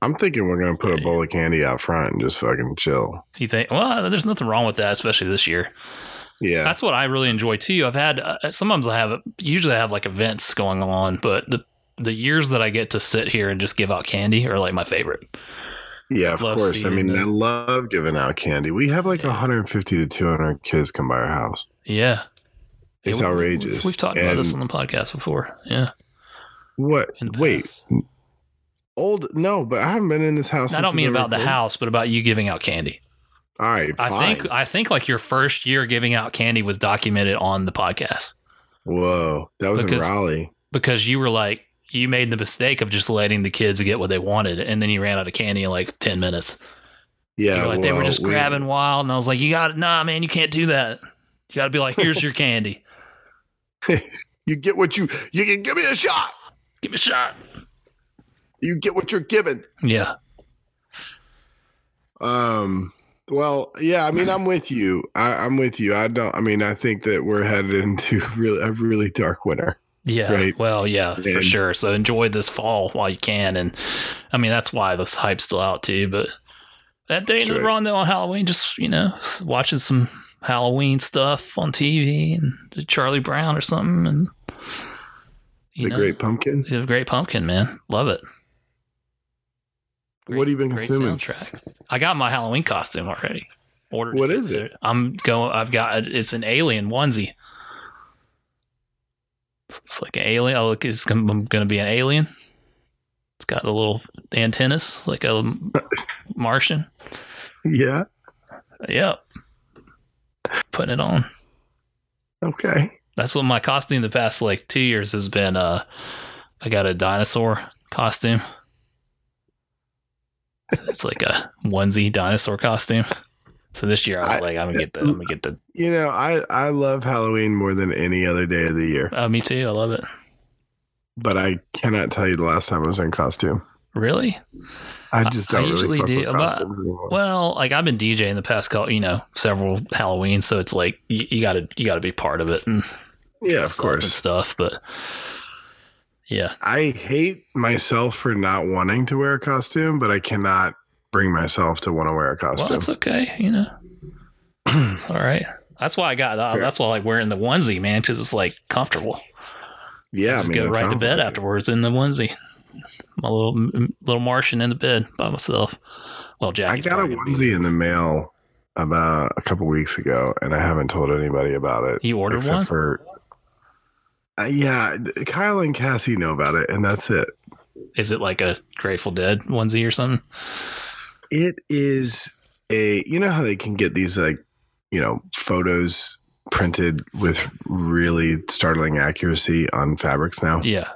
I'm thinking we're gonna put a bowl of candy out front and just fucking chill. you think, well, there's nothing wrong with that, especially this year. Yeah, That's what I really enjoy too. I've had uh, sometimes I have usually I have like events going on, but the the years that I get to sit here and just give out candy are like my favorite. yeah, of love course. I mean, the- I love giving out candy. We have like 150 to 200 kids come by our house. Yeah, It's Yeah, we- outrageous. We've, we've talked about this on the podcast before. Yeah. What? Wait, past. old? No, but I haven't been in this house. I since don't mean about the house, but about you giving out candy. All right, fine. I think I think like your first year giving out candy was documented on the podcast Whoa, that was Because- in Raleigh. because you were like you made the mistake of just letting the kids get what they wanted, and then you ran out of candy in like ten minutes. Yeah, You like they were well, just we- grabbing wild, and I was like, you got to nah, man, you can't do that. You got to be like, here's your candy, You get what you you can give me a shot. give me a shot. You get what you're given. Yeah, Um. Well, yeah. I mean, I'm with you. I, I'm with you. I don't. I mean, I think that we're headed into really a really dark winter. yeah. Right. Well, yeah, for sure. So enjoy this fall while you can, and I mean that's why this hype's still out too. But that day in the though on Halloween, just you know, watching some Halloween stuff on TV and Charlie Brown or something, and you the know, Great Pumpkin. the Great Pumpkin, man, love it. what have you been Great consuming? soundtrack. I got my Halloween costume already. Ordered. What is it? I'm going. I've got. It's an alien onesie. It's like an alien. Oh, look, it's going to be an alien. It's got a little antennas, like a Martian. Yeah. Yep. Putting it on. Okay. That's what my costume the past like two years has been. Uh, I got a dinosaur costume. It's like a onesie dinosaur costume. So this year I was I- like, I'm gonna get the, I'm gonna get the. You know, I I love Halloween more than any other day of the year, Oh, me too. I love it. but I cannot tell you the last time I was in costume. Really? I just don't usually really do, but-. Well, like I've been DJing the past couple, you know, several Halloween, so it's like you, you gotta you gotta be part of it and yeah, of up and course. stuff. But yeah, I hate myself for not wanting to wear a costume, but I cannot bring myself to want to wear a well, costume. that's okay. You know, it's all right. That's why I got. Uh, that's why I like wearing the onesie, man, because it's like comfortable. yeah, Just I mean, go right to bed like it. afterwards in the onesie. My little little Martian in the bed by myself. Well, Jack. I got a probably gonna be- onesie in the mail about a couple weeks ago, and I haven't told anybody about it. You ordered one? for uh, yeah, Kyle and Cassie know about it, and that's it. Is it like a Grateful Dead onesie or something? It is a you know how they can get these like you know photos printed with really startling accuracy on fabrics now Yeah.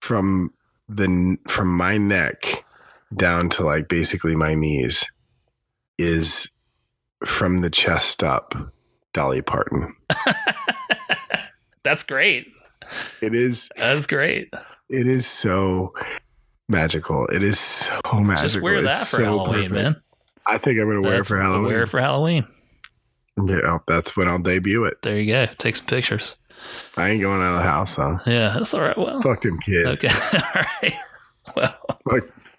from the from my neck down to like basically my knees is from the chest up Dolly Parton. That's great. It is That's great. it is so magical. It is so magical. Just wear that It's for so Halloween, perfect. man. I think I'm gonna wear it for Halloween. Wear it for Halloween. yeah, that's when I'll debut it. There you go. Take some pictures. I ain't going out of the house though. Yeah, that's all right. Well, Fuck them kids. okay. all right. Well,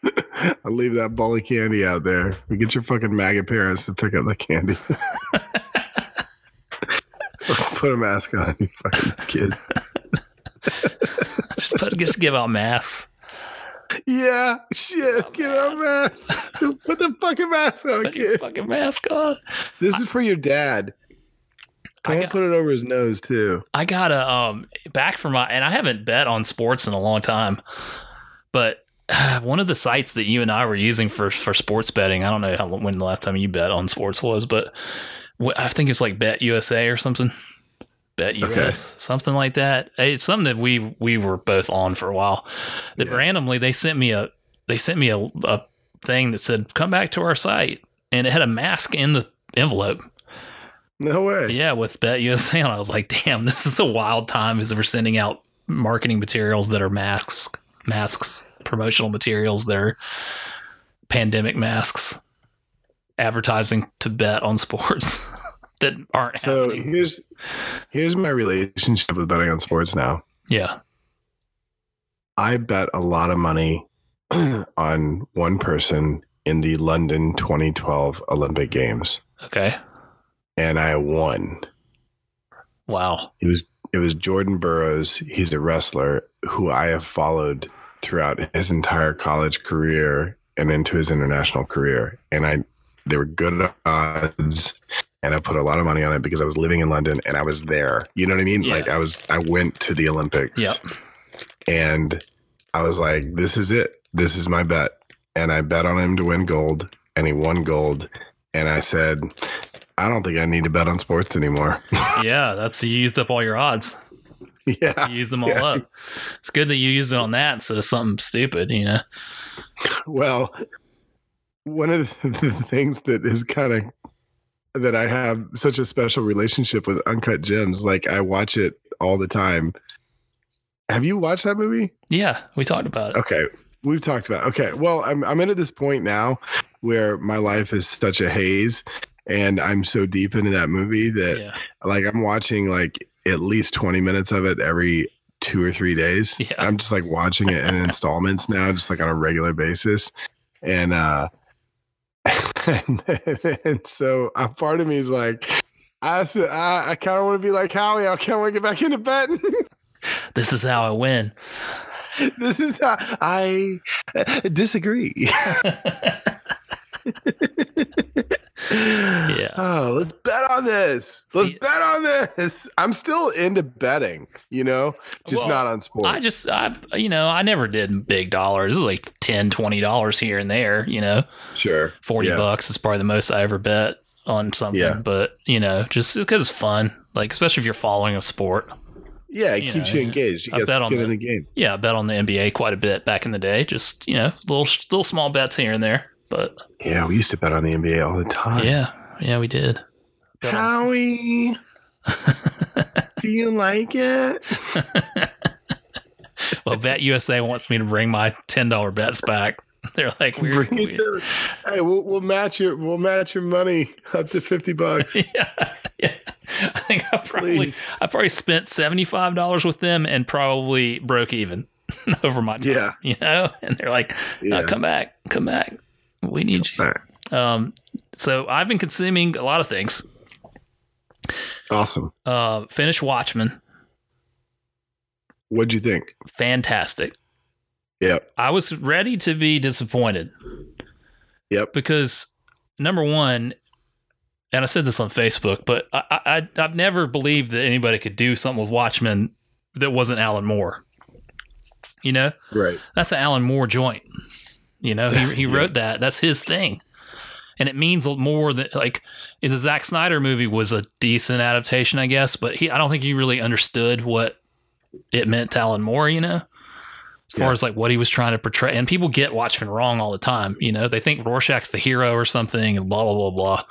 I'll leave that ball of candy out there. We get your fucking maggot parents to pick up the candy. Put a mask on, you fucking kid. just put, just give out masks. Yeah, shit. Get a mask. Put the fucking mask on, Put your kid. fucking mask on. This is for your dad. I Don't got- put it over his nose too. I got a um back from my and I haven't bet on sports in a long time, but one of the sites that you and I were using for for sports betting, I don't know how when the last time you bet on sports was, but I think it's like Bet USA or something. Bet US, Okay. something like that. It's something that we we were both on for a while. That Yeah. randomly they sent me a they sent me a, a thing that said come back to our site, and it had a mask in the envelope. No way. Yeah, with Bet USA, and I was like, damn, this is a wild time as we're sending out marketing materials that are masks, masks, promotional materials that are pandemic masks, advertising to bet on sports that aren't So happening. here's here's my relationship with betting on sports now. Yeah. I bet a lot of money on one person in the London 2012 Olympic Games, Okay. and I won. Wow. It was it was Jordan Burroughs. He's a wrestler who I have followed throughout his entire college career and into his international career. And I they were good at odds and I put a lot of money on it because I was living in London and I was there. You know what I mean? Yeah. Like I was I went to the Olympics. Yep. And I was like, this is it. This is my bet. And I bet on him to win gold and he won gold. And I said, I don't think I need to bet on sports anymore. Yeah, that's you used up all your odds. yeah. You used them all Yeah. up. It's good that you used it on that instead of something stupid, you know? Well, one of the things that is kind of that I have such a special relationship with Uncut Gems, like I watch it all the time. Have you watched that movie? Yeah, we talked about it. Okay, we've talked about. Okay, well, I'm I'm at this point now where my life is such a haze, and I'm so deep into that movie that Yeah. like I'm watching like at least 20 minutes of it every two or three days. Yeah. I'm just like watching it in installments now, just like on a regular basis. And uh and, and so a part of me is like, I said I, I kind of want to be like Howie. I can't want to get back into betting. This is how I win. this is how I uh, disagree. Yeah. Oh, let's bet on this. Let's See- bet on this. I'm still into betting, you know, just Well, not on sports. I just, I, you know, I never did big dollars. This is like 10 $20 here and there, you know, sure. 40 Yeah. bucks is probably the most I ever bet on something. Yeah. But, you know, just because it's fun, like, especially if you're following a sport. Yeah, it you keeps know, you engaged. You I get bet on get in the- the game. Yeah, I bet on the NBA quite a bit back in the day. Just, you know, little, little small bets here and there. But Yeah, we used to bet on the NBA all the time. yeah, yeah, we did. Bet Howie, do you like it? well, Bet USA wants me to bring my $10 bets back. They're like, we're, Bring it we- to, hey, we'll, we'll match your we'll match your money up to fifty bucks. yeah, yeah. I think I probably Please. I probably spent seventy five dollars with them and probably broke even over my time. Yeah. you know. And they're like, Yeah. "Uh, "Come back, come back. We need you." Um, so I've been consuming a lot of things. Awesome. Uh, finished Watchmen, What'd you think? fantastic. Yep. I was ready to be disappointed Yep. because number one, and I said this on Facebook, but I, I I've never believed that anybody could do something with Watchmen that wasn't Alan Moore. You know, Right. that's an Alan Moore joint. You know, he he wrote that. That's his thing, and it means more than like the Zack Snyder movie was a decent adaptation, I guess, but he I don't think he really understood what it meant to Alan Moore. You know. As far Yeah. as like what he was trying to portray, and people get Watchmen wrong all the time. You know, they think Rorschach's the hero or something, and blah blah blah blah.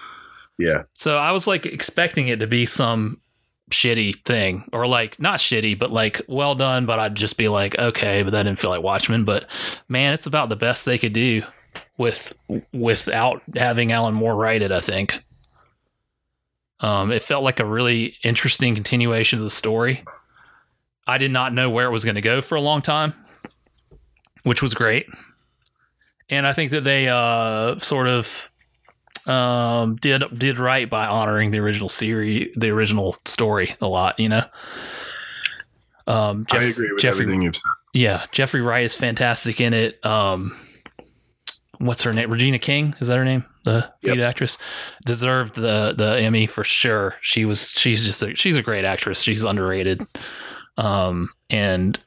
Yeah. So I was like expecting it to be some shitty thing, or like not shitty, but like well done. But I'd just be like, okay, but that didn't feel like Watchmen. But man, it's about the best they could do with without having Alan Moore write it. I think. Um, it felt like a really interesting continuation of the story. I did not know where it was going to go for a long time, which was great. And I think that they uh, sort of um, did did right by honoring the original series, the original story a lot. You know, um, Jeff- I agree with Jeffrey, everything you've said. Yeah, Jeffrey Wright is fantastic in it. Um, what's her name? Regina King is that her name? The Yep. lead actress deserved the the Emmy for sure. She was she's just a, she's a great actress. She's underrated, um, and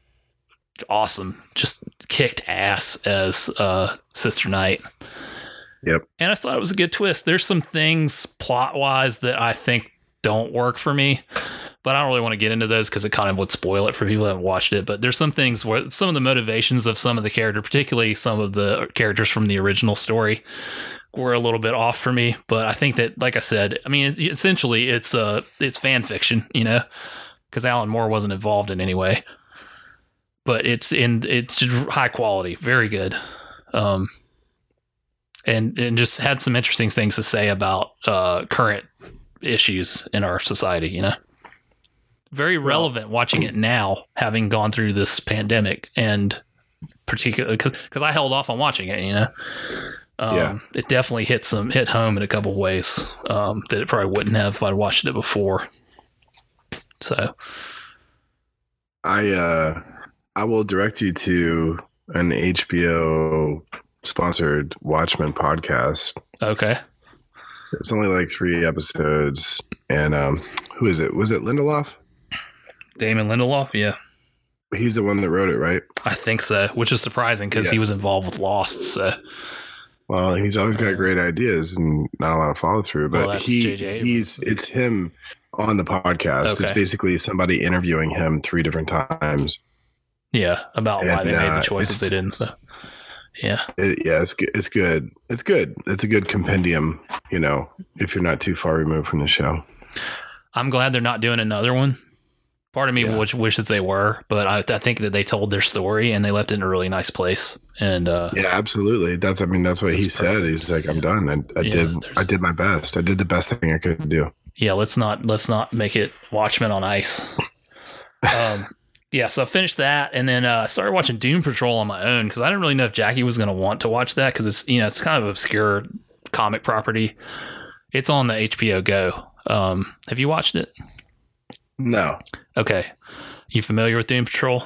awesome. Just kicked ass as uh, Sister Night. Yep. And I thought it was a good twist. There's some things plot wise that I think don't work for me, but I don't really want to get into those because it kind of would spoil it for people that haven't watched it. But there's some things where some of the motivations of some of the character, particularly some of the characters from the original story, were a little bit off for me. But I think that, like I said, I mean, essentially it's uh it's fan fiction, you know, because Alan Moore wasn't involved in any way. But it's in it's high quality, very good. Um, and and just had some interesting things to say about uh, current issues in our society. You know, very relevant watching it now, having gone through this pandemic, and particularly because I held off on watching it. You know, um, Yeah. it definitely hit some hit home in a couple ways um, that it probably wouldn't have if I'd watched it before. So I uh I will direct you to an HBO sponsored Watchmen podcast. okay, It's only like three episodes, and um, who is it? Was it Lindelof? Damon Lindelof, yeah. He's the one that wrote it, right? I think so, which is surprising because Yeah. he was involved with Lost. So Well, he's always got great ideas and not a lot of follow through. But Well, he. He's it's him on the podcast. It's basically somebody interviewing him three different times. yeah, about why And, they made the uh, choices they didn't. So yeah, It, yeah, it's good. It's good. It's good. It's a good compendium. You know, if you're not too far removed from the show. I'm glad they're not doing another one. Part of me Yeah. wish, wishes they were, but I, I think that they told their story and they left it in a really nice place. And uh, Yeah, absolutely. That's I mean that's what he That's said. He's like, I'm done. I, I Yeah, did I did my best. I did the best thing I could do. yeah, let's not let's not make it Watchmen on ice. Um, yeah, so I finished that and then uh, started watching Doom Patrol on my own because I didn't really know if Jackie was going to want to watch that because it's you know it's kind of obscure comic property. It's on the HBO Go. Um, have you watched it? No. Okay, you familiar with Doom Patrol?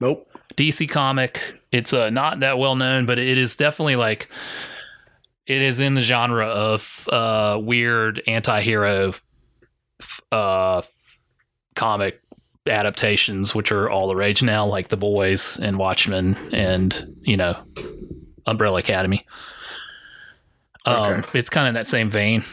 Nope. DC comic. It's uh, not that well known, but it is definitely like it is in the genre of uh, weird anti-hero uh, comic adaptations, which are all the rage now, like The Boys and Watchmen, and you know, Umbrella Academy. Um, Okay. It's kind of in that same vein,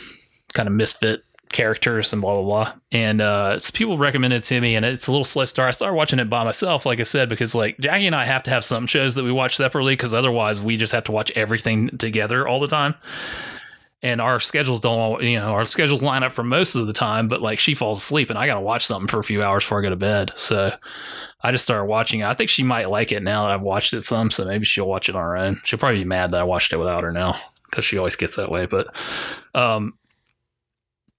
kind of misfit characters and blah blah blah. And uh, so people recommended it to me, and it's a little slow start. I started watching it by myself, like I said, because like Jackie and I have to have some shows that we watch separately, because otherwise we just have to watch everything together all the time. And our schedules don't, you know, our schedules line up for most of the time, but like she falls asleep, and I got to watch something for a few hours before I go to bed. So I just started watching it. I think she might like it now that I've watched it some, so maybe she'll watch it on her own. She'll probably be mad that I watched it without her now because she always gets that way. But um,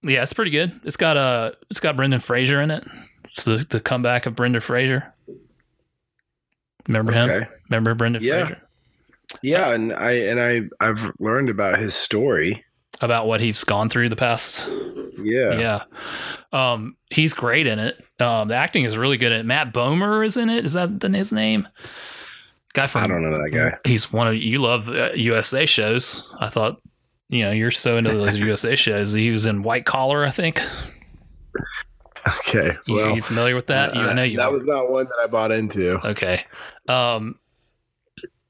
yeah, it's pretty good. It's got uh, it's got Brendan Fraser in it. It's the, the comeback of Brendan Fraser. Remember him? Remember Brendan Yeah. Fraser? Yeah, and I and I I've learned about his story. About what he's gone through the past Yeah. Yeah. Um, he's great in it. Um, the acting is really good in it. Matt Bomer is in it. Is that his name? Guy from I don't know that guy. He's one of you love uh, USA shows. I thought, you know, you're so into those USA shows. He was in White Collar, I think. Okay. You, Well, you familiar with that? You, I uh, know you. that are. was not one that I bought into. okay. Um,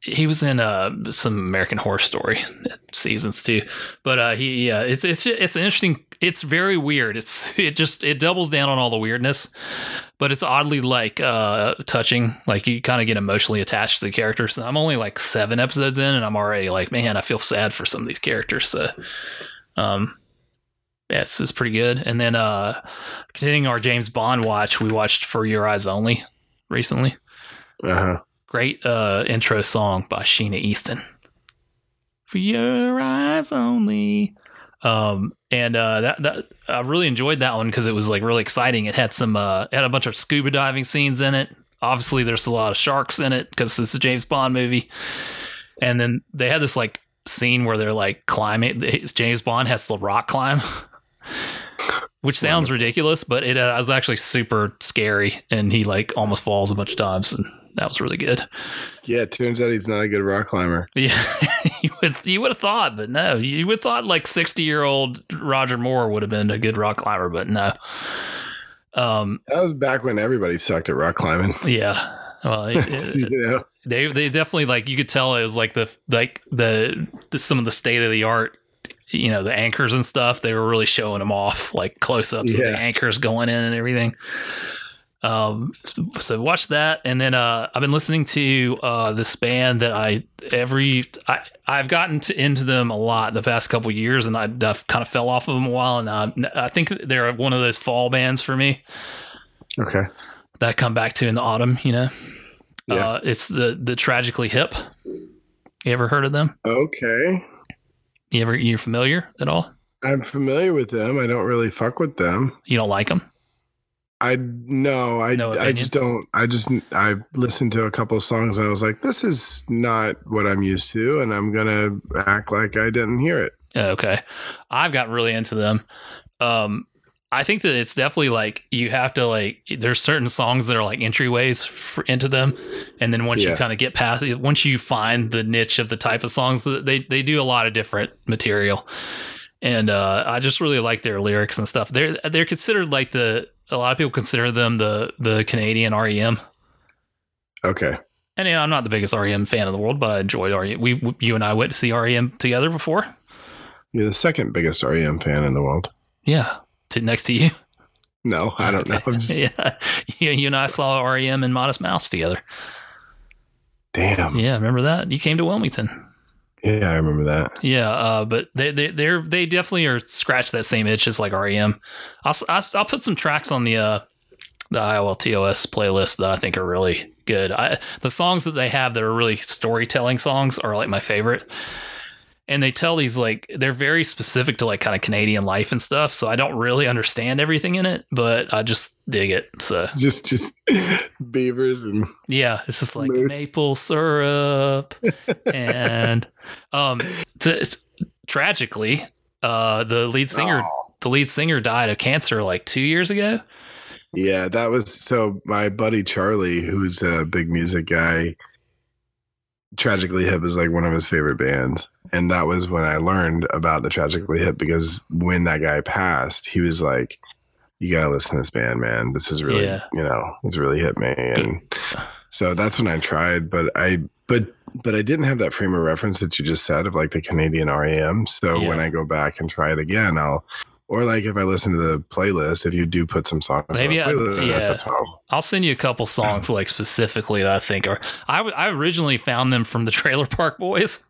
he was in uh some American Horror Story seasons too, but uh he yeah it's it's it's interesting. It's very weird. It's it just it doubles down on all the weirdness, but it's oddly like uh touching. Like you kind of get emotionally attached to the characters. I'm only like seven episodes in, and I'm already like, man, I feel sad for some of these characters. So, um, yeah, it's, it's pretty good. And then uh continuing our James Bond watch, we watched For Your Eyes Only recently. Uh huh. Great uh, intro song by Sheena Easton. For your eyes only. Um, and uh, that that I really enjoyed that one because it was like really exciting. It had some uh, it had a bunch of scuba diving scenes in it. Obviously, there's a lot of sharks in it because it's a James Bond movie. And then they had this like scene where they're like climbing. James Bond has to rock climb, which sounds ridiculous, but it uh, was actually super scary. And he like almost falls a bunch of times, and that was really good. Yeah, it turns out he's not a good rock climber. Yeah, you would you would have thought, but no, you would have thought like sixty year old Roger Moore would have been a good rock climber, but no. Um, That was back when everybody sucked at rock climbing. yeah. Well, it, it- you know. they they definitely like you could tell it was like the like the, the some of the state of the art you know the anchors and stuff they were really showing them off like close-ups of the anchors going in and everything um so, so watch that and then uh i've been listening to uh this band that i every i i've gotten to, into them a lot the past couple years and i I've kind of fell off of them a while and I, I think they're one of those fall bands for me Okay. that I come back to in the autumn you know Yeah. uh, it's the the tragically hip. You ever heard of them? Okay. You ever you familiar at all? I'm familiar with them. I don't really fuck with them. You don't like them? I no, I No I just don't. I just I listened to a couple of songs and I was like, this is not what I'm used to, and I'm gonna act like I didn't hear it. Okay, I've gotten really into them. Um, I think that it's definitely like you have to like. There's certain songs that are like entryways for, into them, and then once you kind of get past it, once you find the niche of the type of songs that they they do a lot of different material, and uh, I just really like their lyrics and stuff. They're they're considered like the a lot of people consider them the the Canadian REM. Okay. And you know, I'm not the biggest REM fan in the world, but I enjoyed REM. We, you and I went to see REM together before. You're the second biggest REM fan in the world. Yeah, to, next to you. No, I don't know. I'm just, yeah, you, you and I saw REM and Modest Mouse together. Damn. Yeah, remember that? You came to Wilmington. Yeah, I remember that. Yeah, uh, but they they they're they definitely are scratch that same itch as like REM. I'll I'll, I'll put some tracks on the uh the IOLTOS playlist that I think are really good. I the songs that they have that are really storytelling songs are like my favorite. And they tell these like they're very specific to like kind of Canadian life and stuff, so I don't really understand everything in it, but I just dig it. So Just just beavers and yeah, it's just like Moose. maple syrup and um to, it's, tragically uh the lead singer Oh, the lead singer died of cancer like 2 years ago Yeah, that was so. My buddy Charlie, who's a big music guy, Tragically Hip is like one of his favorite bands, and that was when I learned about the Tragically Hip because when that guy passed, he was like, "You gotta listen to this band, man. This is really, Yeah. you know, it's really hit me." And so that's when I tried, but I, but but I didn't have that frame of reference that you just said of like the Canadian REM. So Yeah. when I go back and try it again, I'll. Or like if I listen to the playlist, if you do put some songs Maybe on I- playlist, yeah. I'll send you a couple songs like specifically that I think are. I, I originally found them from the Trailer Park Boys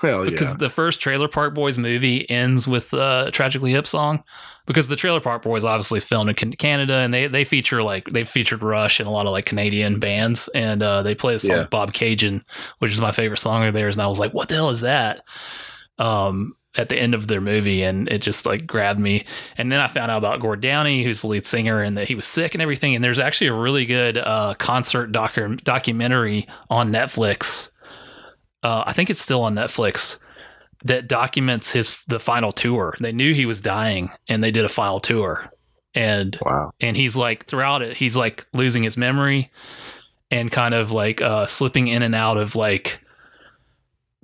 Hell yeah. because the first Trailer Park Boys movie ends with a tragically hip song. Because the Trailer Park Boys obviously filmed in Canada, and they they feature like they featured Rush and a lot of like Canadian bands, and uh, they play a song Yeah. Bobcaygeon, which is my favorite song of theirs, and I was like, what the hell is that? Um, at the end of their movie, and it just like grabbed me. And then I found out about Gord Downie, who's the lead singer, and that he was sick and everything. And there's actually a really good uh, concert docu- documentary on Netflix. Uh, I think it's still on Netflix that documents his the final tour. They knew he was dying, and they did a final tour. And Wow. and he's like throughout it, he's like losing his memory and kind of like uh, slipping in and out of like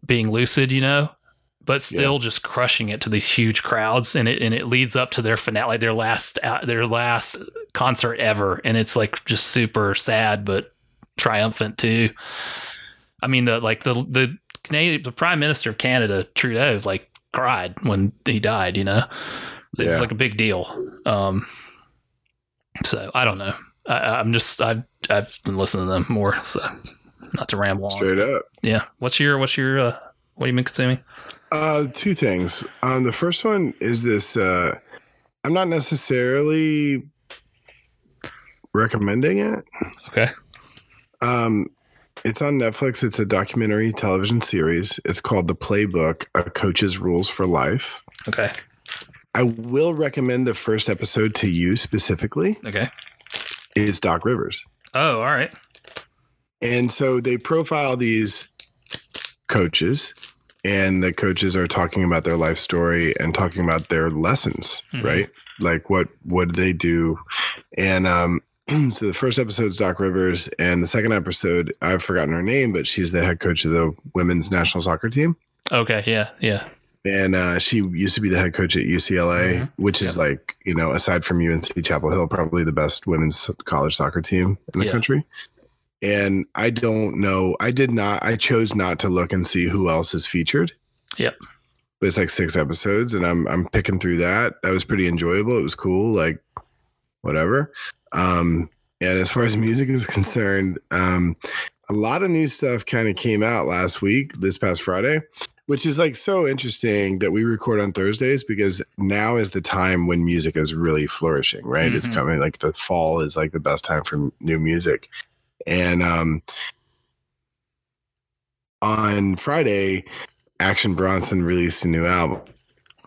being lucid, you know, but still just crushing it to these huge crowds, and it and it leads up to their finale, their last uh, their last concert ever, and it's like just super sad but triumphant too. I mean, the like the the Canadian the Prime Minister of Canada Trudeau like cried when he died, you know. It's Yeah. like a big deal. Um, so I don't know. I, I'm just I've I've been listening to them more. So not to ramble on. Straight up. Yeah. What's your what's your uh, what have you been consuming? Uh, two things. Um, the first one is this. Uh, I'm not necessarily recommending it. Okay. Um, it's on Netflix. It's a documentary television series. It's called The Playbook: A Coach's Rules for Life. Okay. I will recommend the first episode to you specifically. Okay. Is Doc Rivers. Oh, all right. And so they profile these coaches, and the coaches are talking about their life story and talking about their lessons, Mhm. right? Like what what did they do? And um, so the first episode is Doc Rivers, and the second episode I've forgotten her name, but she's the head coach of the women's national soccer team. Okay. Yeah. Yeah. And uh, she used to be the head coach at UCLA, Mhm. which is like, you know, aside from UNC Chapel Hill, probably the best women's college soccer team in the Yeah. country. And I don't know. I did not, I chose not to look and see who else is featured. Yep. But it's like six episodes and I'm I'm picking through that. That was pretty enjoyable. It was cool, like whatever. Um, and as far as music is concerned, um, a lot of new stuff kind of came out last week, this past Friday which is like so interesting that we record on Thursdays because now is the time when music is really flourishing, right? It's Mhm. coming like the fall is like the best time for new music. And um on Friday, Action Bronson released a new album.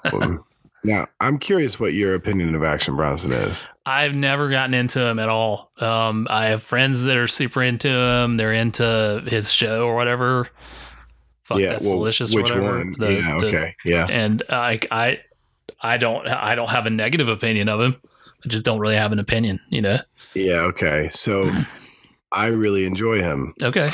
now, I'm curious what your opinion of Action Bronson is. I've never gotten into him at all. Um, I have friends that are super into him. They're into his show or whatever. Fuck, that's delicious. or which whatever. one? The- yeah, the- okay. yeah. and I, I, I don't, I don't have a negative opinion of him. I just don't really have an opinion. You know. Yeah, okay. So I really enjoy him. Okay.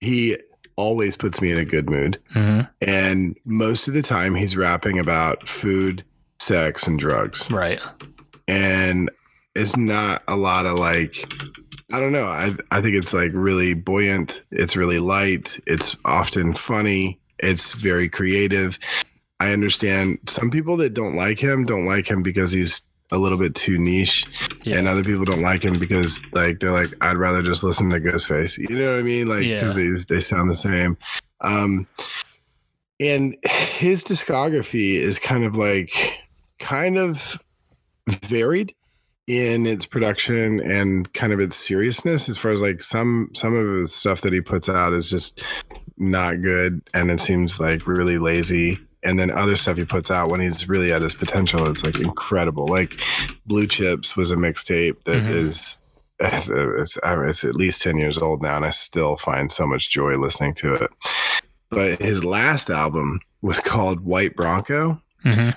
He always puts me in a good mood. hmm And most of the time, he's rapping about food, sex, and drugs. Right. And it's not a lot of like, I don't know. I, I think it's like really buoyant. It's really light. It's often funny. It's very creative. I understand some people that don't like him don't like him because he's a little bit too niche Yeah. and other people don't like him because like they're like I'd rather just listen to Ghostface. You know what I mean? Like Yeah. because they they sound the same. Um, and his discography is kind of like kind of varied in its production and kind of its seriousness as far as like some some of the stuff that he puts out is just not good and it seems like really lazy and then other stuff he puts out when he's really at his potential it's like incredible like blue chips was a mixtape that Mhm. is it's, it's, it's at least 10 years old now and i still find so much joy listening to it but his last album was called white bronco hmm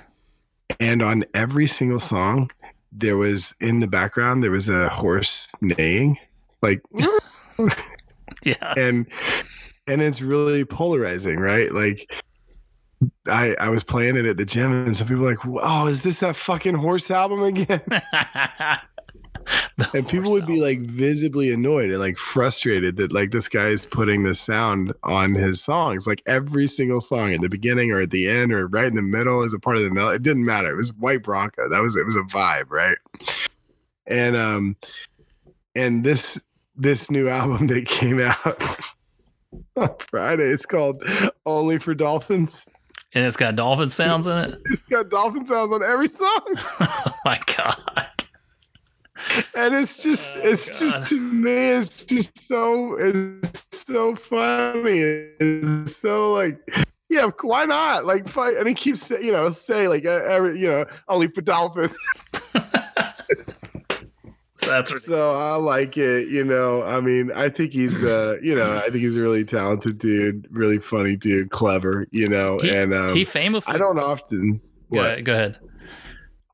and on every single song there was in the background there was a horse neighing, like, Yeah. and and it's really polarizing, right? Like. I, I was playing it at the gym and some people were like, oh, is this that fucking horse album again? And people would be like visibly annoyed and like frustrated that like this guy is putting this sound on his songs. Like every single song at the beginning or at the end or right in the middle as a part of the melody. It didn't matter. It was white bronco. That was it was a vibe right? And um and this this new album that came out on friday it's called only for dolphins and it's got dolphin sounds in it. it's got dolphin sounds on every song Oh my god. and it's just Oh, it's God. just to me it's just so it's so funny it's so like yeah why not like and he keeps you know say like every you know only for dolphins That's ridiculous. so i like it you know i mean i think he's uh you know i think he's a really talented dude really funny dude clever you know He, and um he famously. i don't often Go, what go ahead.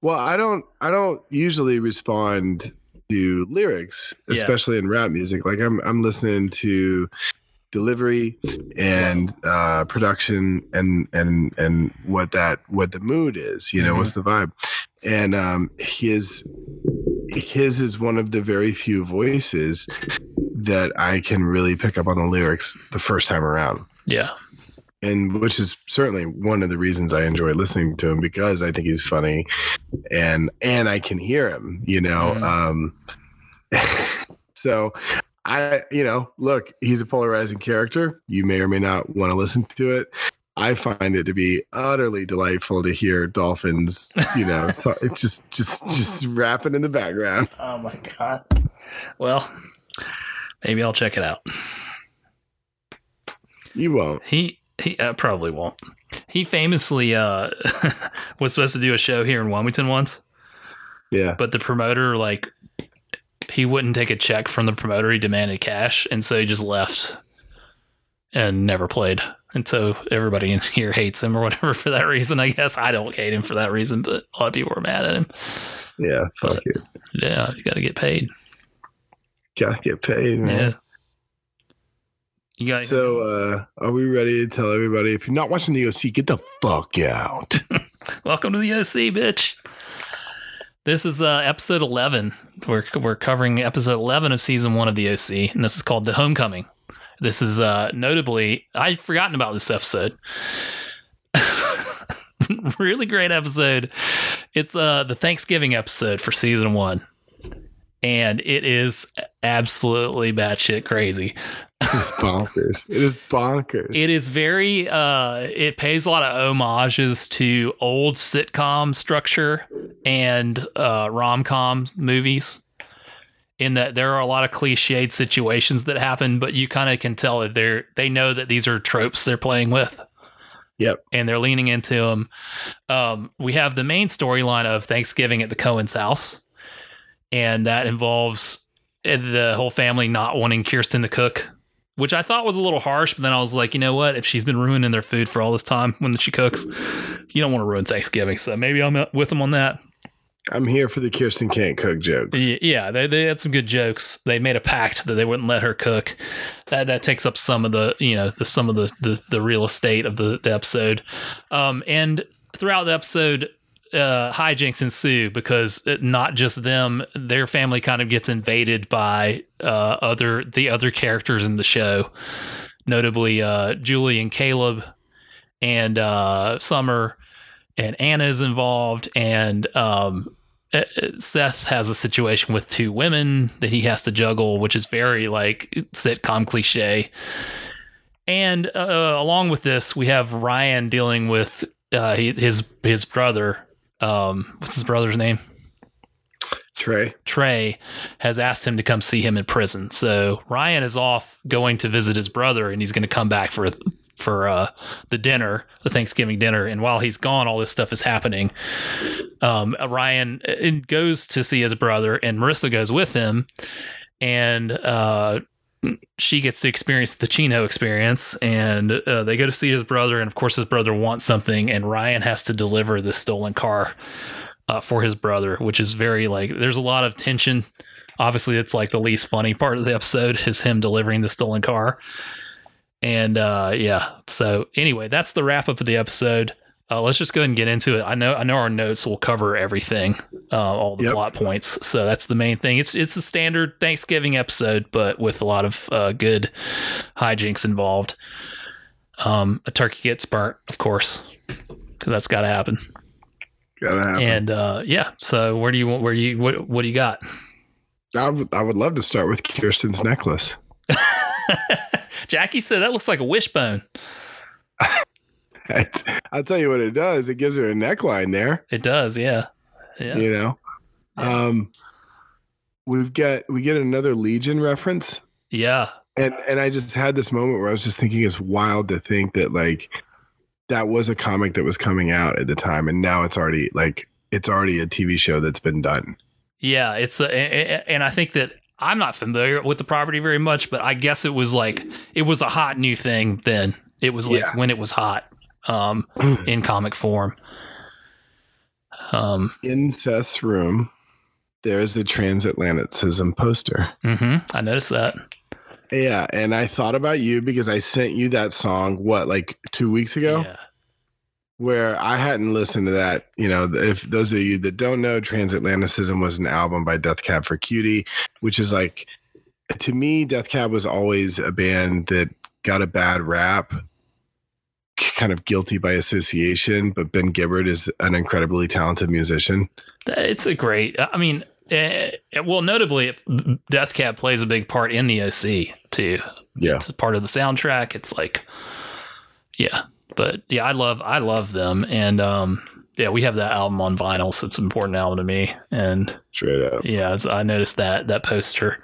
Well, I don't I don't usually respond to lyrics, Yeah. especially in rap music. Like I'm I'm listening to delivery and uh production and and and what that what the mood is, you know, Mhm. what's the vibe. And um his his is one of the very few voices that I can really pick up on the lyrics the first time around Yeah. and which is certainly one of the reasons I enjoy listening to him because I think he's funny and and I can hear him, you know. Mhm. Um so I you know, look, he's a polarizing character. You may or may not want to listen to it. I find it to be utterly delightful to hear dolphins, you know, just just just rapping in the background. Oh my god. Well, maybe I'll check it out. You won't. He he uh, probably won't. He famously uh was supposed to do a show here in Wilmington once, Yeah. but the promoter like he wouldn't take a check from the promoter. He demanded cash, and so he just left and never played. And so everybody in here hates him or whatever for that reason. I guess I don't hate him for that reason, but a lot of people are mad at him. Yeah, fuck But- you. Yeah, he's got to get paid. Gotta get paid, man. Yeah. You got So, uh, are we ready to tell everybody if you're not watching the OC, get the fuck out? Welcome to the OC, bitch. This is uh, episode 11. We're, we're covering episode 11 of season one of the OC, and this is called The Homecoming. This is uh, notably, I'd forgotten about this episode. really great episode. It's uh, the Thanksgiving episode for season one, and it is absolutely batshit crazy. It's bonkers. It is bonkers. It is very uh it pays a lot of homages to old sitcom structure and uh rom-com movies. In that there are a lot of cliched situations that happen, but you kind of can tell that they're they know that these are tropes they're playing with Yep. and they're leaning into them. Um, we have the main storyline of Thanksgiving at the Cohen's house, and that involves uh, the whole family not wanting Kirsten to cook, which I thought was a little harsh. But then I was like, you know what? If she's been ruining their food for all this time when she cooks, you don't want to ruin Thanksgiving. So maybe I'm uh, with them on that. I'm here for the Kirsten can't cook jokes. Yeah, they, they had some good jokes. They made a pact that they wouldn't let her cook. That that takes up some of the you know the, some of the, the the real estate of the, the episode. Um, and throughout the episode, uh, hijinks ensue because it, not just them, their family kind of gets invaded by uh, other the other characters in the show, notably uh, Julie and Caleb, and uh, Summer, and Anna is involved, and um, uh, Seth has a situation with two women that he has to juggle, which is very like sitcom cliche. And uh, along with this, we have Ryan dealing with uh, his his brother. Um, what's his brother's name? Trey. Trey has asked him to come see him in prison. So Ryan is off going to visit his brother, and he's going to come back for for uh, the dinner, the Thanksgiving dinner. And while he's gone, all this stuff is happening. Um, Ryan uh, goes to see his brother, and Marissa goes with him, and uh, she gets to experience the Chino experience, and uh, they go to see his brother, and of course his brother wants something, and Ryan has to deliver the stolen car uh, for his brother, which is very like there's a lot of tension. Obviously, it's like the least funny part of the episode is him delivering the stolen car. And uh, yeah, so anyway, that's the wrap up of the episode. Uh, let's just go ahead and get into it. I know I know our notes will cover everything, uh, all the Yep. plot points. So that's the main thing. It's it's a standard Thanksgiving episode, but with a lot of uh, good hijinks involved. Um, a turkey gets burnt, of course, because that's got to happen. Gotta happen. And uh, yeah, so where do you want? Where do you what? What do you got? I would, I would love to start with Kirsten's necklace. Jackie said that looks like a wishbone. I'll tell you what it does. It gives her a neckline there. It does, yeah, yeah. You know, Yeah. um, we've got we get another Legion reference, Yeah, and and I just had this moment where I was just thinking it's wild to think that like that was a comic that was coming out at the time, and now it's already like it's already a TV show that's been done. Yeah, it's a, and I think that I'm not familiar with the property very much, but I guess it was like it was a hot new thing then. It was like Yeah. when it was hot um, in comic form. Um, In Seth's room, there's the transatlanticism poster. hmm I noticed that. Yeah, and I thought about you because I sent you that song. What, like two weeks ago? Yeah, where I hadn't listened to that. You know, if those of you that don't know, Transatlanticism was an album by Death Cab for Cutie, which is like, to me, Death Cab was always a band that got a bad rap, kind of guilty by association. But Ben Gibbard is an incredibly talented musician. it's a great. I mean, eh, well, notably, Death Cab plays a big part in the OC too. Yeah. it's a part of the soundtrack. It's like, yeah, but yeah, I love I love them, and um, yeah, we have that album on vinyl, so it's an important album to me. And Straight up. yeah, as I noticed that that poster.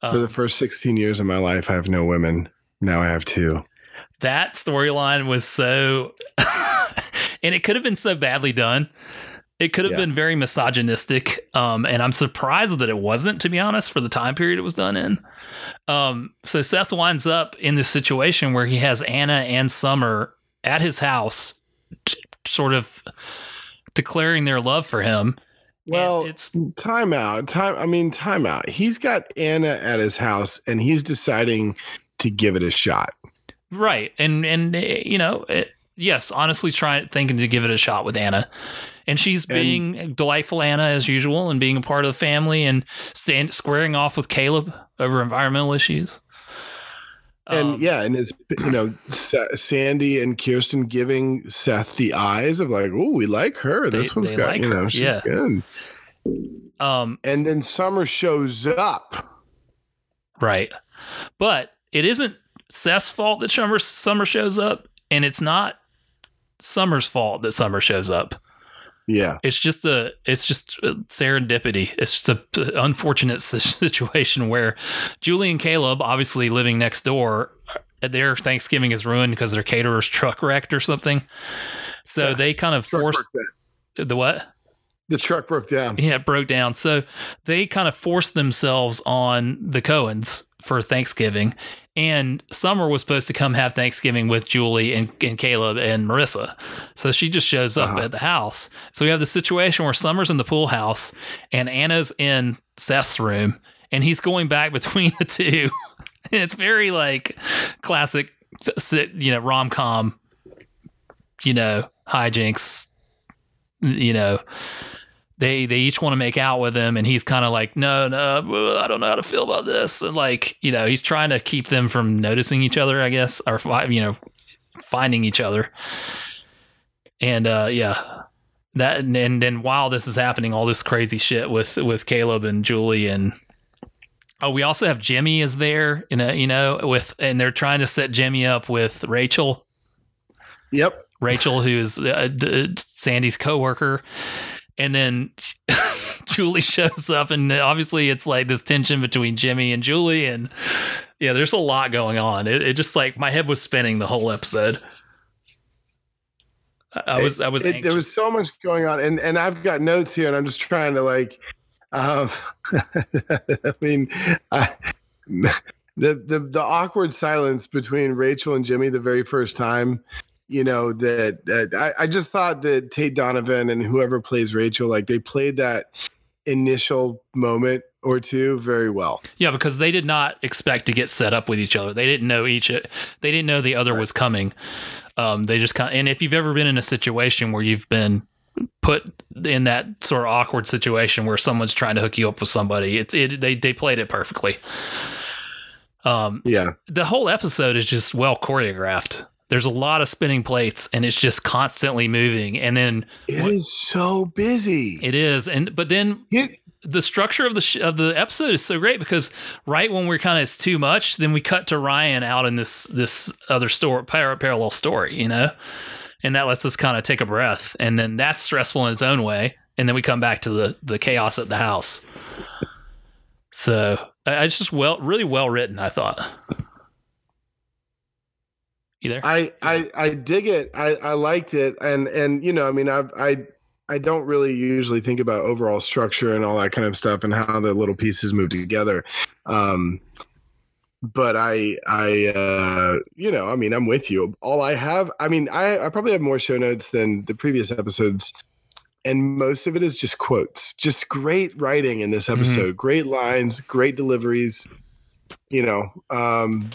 For Um, the first 16 years of my life, I have no women. Now I have two. that storyline was so, and it could have been so badly done. It could have Yeah. been very misogynistic, um, and I'm surprised that it wasn't. To be honest, for the time period it was done in. Um, so Seth winds up in this situation where he has Anna and Summer at his house, t- sort of declaring their love for him. And Well, it's timeout. Time. I mean, timeout. He's got Anna at his house, and he's deciding to give it a shot. right, and and uh, you know, it, yes, honestly, trying thinking to give it a shot with Anna. And she's And- being delightful Anna as usual, and being a part of the family, and stand, squaring off with Caleb over environmental issues. And Um, yeah, and his, you know, Sandy and Kirsten giving Seth the eyes of like, oh, we like her. This They- one's they got, like you know, her, she's yeah. good. um, And then Summer shows up. Right. But it isn't Seth's fault that Summer Summer shows up, and it's not Summer's fault that Summer shows up. Yeah. It's just a it's just serendipity. It's just a unfortunate situation where Julie and Caleb, obviously living next door, uh, their Thanksgiving is ruined because their caterer's truck wrecked or something. So Yeah. they kind of Truck forced the what? The truck broke down. Yeah, it broke down. So they kind of forced themselves on the Cohens for Thanksgiving. And Summer was supposed to come have Thanksgiving with Julie and, and Caleb and Marissa. So she just shows up Uh-huh. at the house. So we have the situation where Summer's in the pool house and Anna's in Seth's room and he's going back between the two. it's very like classic, you know, rom com, you know, hijinks, you know they they each want to make out with him and he's kind of like no no i don't know how to feel about this. And like you know he's trying to keep them from noticing each other i guess or you know finding each other. And uh yeah. That and, and then while this is happening all this crazy shit with with caleb and julie and oh we also have jimmy is there you know you know with and they're trying to set jimmy up with rachel. Yep. Rachel, who's uh, d- Sandy's coworker, and then Julie shows up, and obviously it's like this tension between Jimmy and Julie, and yeah, there's a lot going on. It, it just like my head was spinning the whole episode. I, I was, I was, It- there was so much going on, and and I've got notes here, and I'm just trying to like, um, I mean, I, the the the awkward silence between Rachel and Jimmy the very first time, you know that, that I, I just thought that Tate Donovan and whoever plays Rachel, like they played that initial moment or two very well. Yeah, because they did not expect to get set up with each other. They didn't know each. They didn't know the other was coming. Um, they just kind of, and if you've ever been in a situation where you've been put in that sort of awkward situation where someone's trying to hook you up with somebody, it's it. They they played it perfectly. Um, Yeah, the whole episode is just well choreographed. There's a lot of spinning plates, and it's just constantly moving. And then it it is so busy. it is, and but then It- the structure of the sh- of the episode is so great because right when we're kind of it's too much, then we cut to Ryan out in this this other story par- parallel story, you know, and that lets us kind of take a breath, and then that's stressful in its own way, and then we come back to the the chaos at the house. So it's just well, really well written. I thought. You there? I, I I dig it. I, I liked it, and and you know, I mean, I I I don't really usually think about overall structure and all that kind of stuff and how the little pieces move together. Um, but I I uh, you know, I mean, I'm with you. All I have, I mean, I I probably have more show notes than the previous episodes. And most of it is just quotes, just great writing in this episode, great lines, great deliveries. You know, um,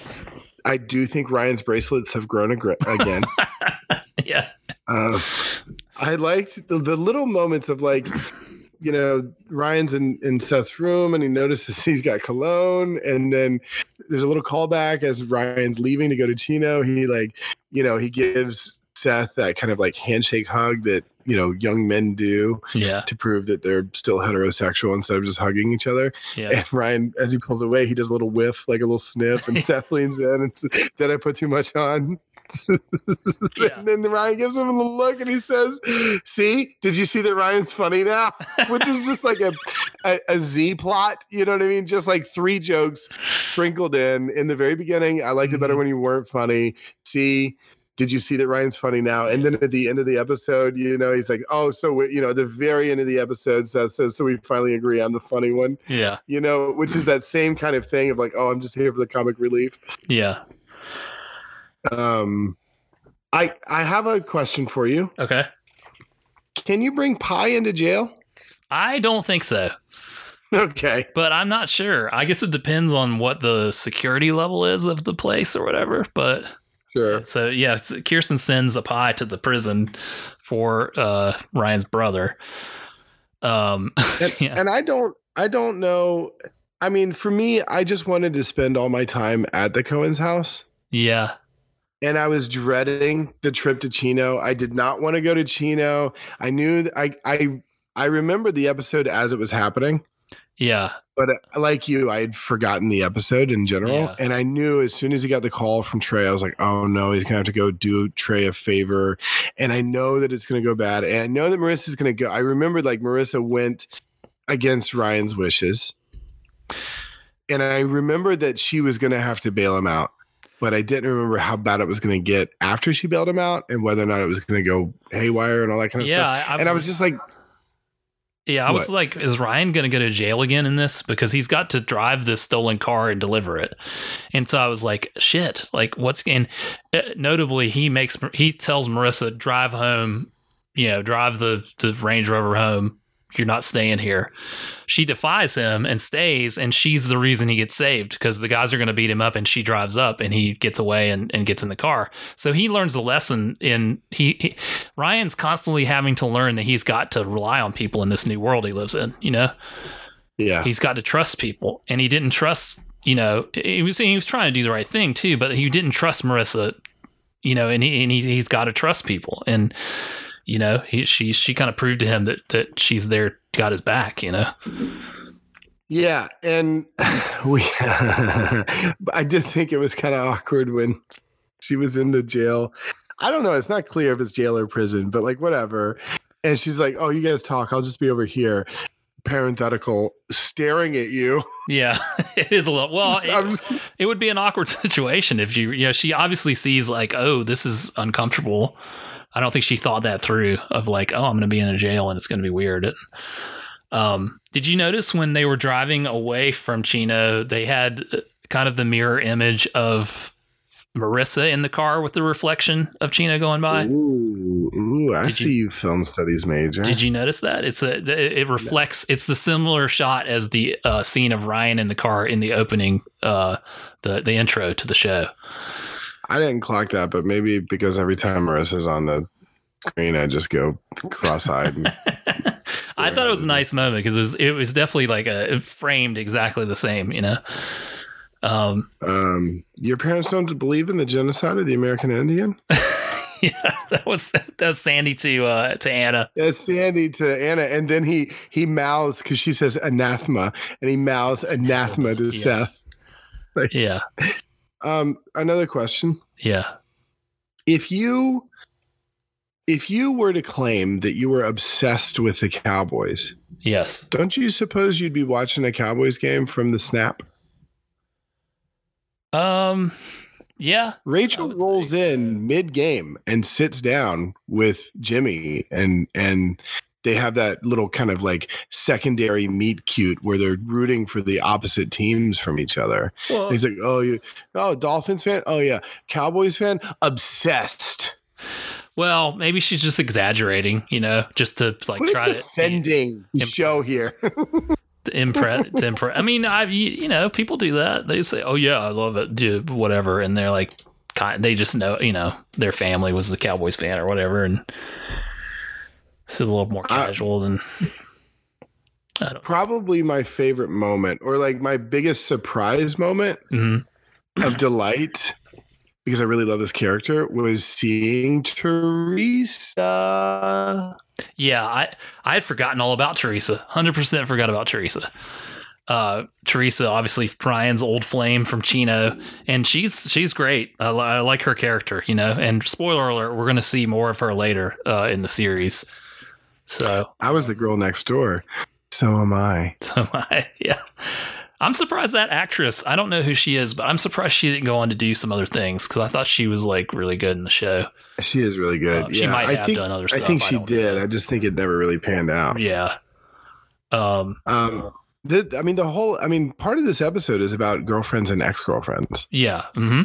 I do think Ryan's bracelets have grown ag- again. yeah. Uh, I liked the, the little moments of like, you know, Ryan's in, in Seth's room and he notices he's got cologne. And then there's a little callback as Ryan's leaving to go to Chino. He like, you know, he gives Seth that kind of like handshake hug that, you know, young men do Yeah. to prove that they're still heterosexual instead of just hugging each other. Yeah. And Ryan, as he pulls away, he does a little whiff, like a little sniff, and Seth leans in and says, Did I put too much on? Yeah. And then Ryan gives him a little look and he says, See, did you see that Ryan's funny now? Which is just like a, a, a Z plot, you know what I mean? Just like three jokes sprinkled in in the very beginning. I liked it better Mhm. when you weren't funny. See, did you see that Ryan's funny now? And then at the end of the episode, you know, he's like, Oh, so, we, you know, the very end of the episode says, says, So we finally agree I'm the funny one Yeah. you know, which is that same kind of thing of like, oh, I'm just here for the comic relief. Yeah. Um, I I have a question for you. Okay. Can you bring pie into jail? I don't think so. Okay. but I'm not sure. I guess it depends on what the security level is of the place or whatever. But Sure. so yeah, Kirsten sends a pie to the prison for uh, Ryan's brother. Um, And, yeah, and I don't I don't know. I mean, for me, I just wanted to spend all my time at the Cohen's house. yeah, And I was dreading the trip to Chino. I did not want to go to Chino. I knew that I I I remember the episode as it was happening. yeah, but uh, like you, I had forgotten the episode in general, Yeah. and I knew as soon as he got the call from Trey, I was like, "Oh no, he's gonna have to go do Trey a favor," and I know that it's gonna go bad, and I know that Marissa's gonna go. I remembered like Marissa went against Ryan's wishes, and I remembered that she was gonna have to bail him out, but I didn't remember how bad it was gonna get after she bailed him out, and whether or not it was gonna go haywire and all that kind of yeah. stuff. I, And I was just like, yeah, I was what? like, is Ryan going to go to jail again in this because he's got to drive this stolen car and deliver it? And so I was like, shit, like what's and uh, notably he makes he tells Marissa drive home, you know, drive the the Range Rover home. You're not staying here. She defies him and stays, and she's the reason he gets saved because the guys are going to beat him up, and she drives up, and he gets away and, and gets in the car. So he learns the lesson. In he, he Ryan's constantly having to learn that he's got to rely on people in this new world he lives in. You know, "Yeah, he's got to trust people, and he didn't trust. You know, he was he was trying to do the right thing too, but he didn't trust Marissa. You know, and he and he, he's got to trust people, and you know, he she she kind of proved to him that that she's there, got his back. You know, Yeah, and we I did think it was kind of awkward when she was in the jail. I don't know, it's not clear if it's jail or prison, but like whatever. And she's like, "Oh, you guys talk. I'll just be over here." Parenthetical staring at you. yeah, it is a little. Well, it, it would be an awkward situation if you, you know, she obviously sees like, oh, this is uncomfortable. I don't think she thought that through of like, oh, I'm going to be in a jail and it's going to be weird. Um, did you notice when they were driving away from Chino, they had uh, kind of the mirror image of Marissa in the car with the reflection of Chino going by. Ooh, ooh, I Did see you, film studies major. Did you notice that? It's a it reflects. It's the similar shot as the uh, scene of Ryan in the car in the opening, uh, the the intro to the show. I didn't clock that, but maybe because every time Marissa's on the screen, I just go cross-eyed. I thought it was a nice moment because it was it was definitely like a it framed exactly the same, you know. Um, um, your parents don't believe in the genocide of the American Indian? yeah, that was that was Sandy to uh to Anna. That's Sandy to Anna, and then he he mouths because she says anathema, and he mouths anathema to Yeah. Seth. Yeah, Um, another question: yeah. If you if you were to claim that you were obsessed with the Cowboys, Yes. don't you suppose you'd be watching a Cowboys game from the snap? Um. Yeah. Rachel rolls think in mid game and sits down with Jimmy and and they have that little kind of like secondary meet cute where they're rooting for the opposite teams from each other. Well, he's like, "Oh, you oh Dolphins fan? Oh yeah, Cowboys fan? Obsessed." well, maybe she's just exaggerating, you know, just to like what try to defending show here. to impress. to impress. I mean, I you, you know, people do that. They say, "Oh yeah, I love it," do whatever, and they're like, kind. They just know, you know, their family was a Cowboys fan or whatever, and it's a little more I- casual than. I don't. Probably my favorite moment, or like my biggest surprise moment Mhm. of delight, because I really love this character, was seeing Teresa. Yeah, I I had forgotten all about Teresa. Hundred percent forgot about Teresa. Uh, Teresa, obviously Ryan's old flame from Chino, and she's she's great. I, I like her character, you know. And spoiler alert, we're going to see more of her later uh, in the series. So, I was the girl next door. So am I. so am I yeah, I'm surprised that actress. I don't know who she is, but I'm surprised she didn't go on to do some other things because I thought she was like really good in the show. She is really good. She yeah, might I have think, done other stuff. I think she don't did. know. I just think it never really panned out. Yeah. Um. Um, the, I mean, the whole. I mean, part of this episode is about girlfriends and ex girlfriends. Yeah. hmm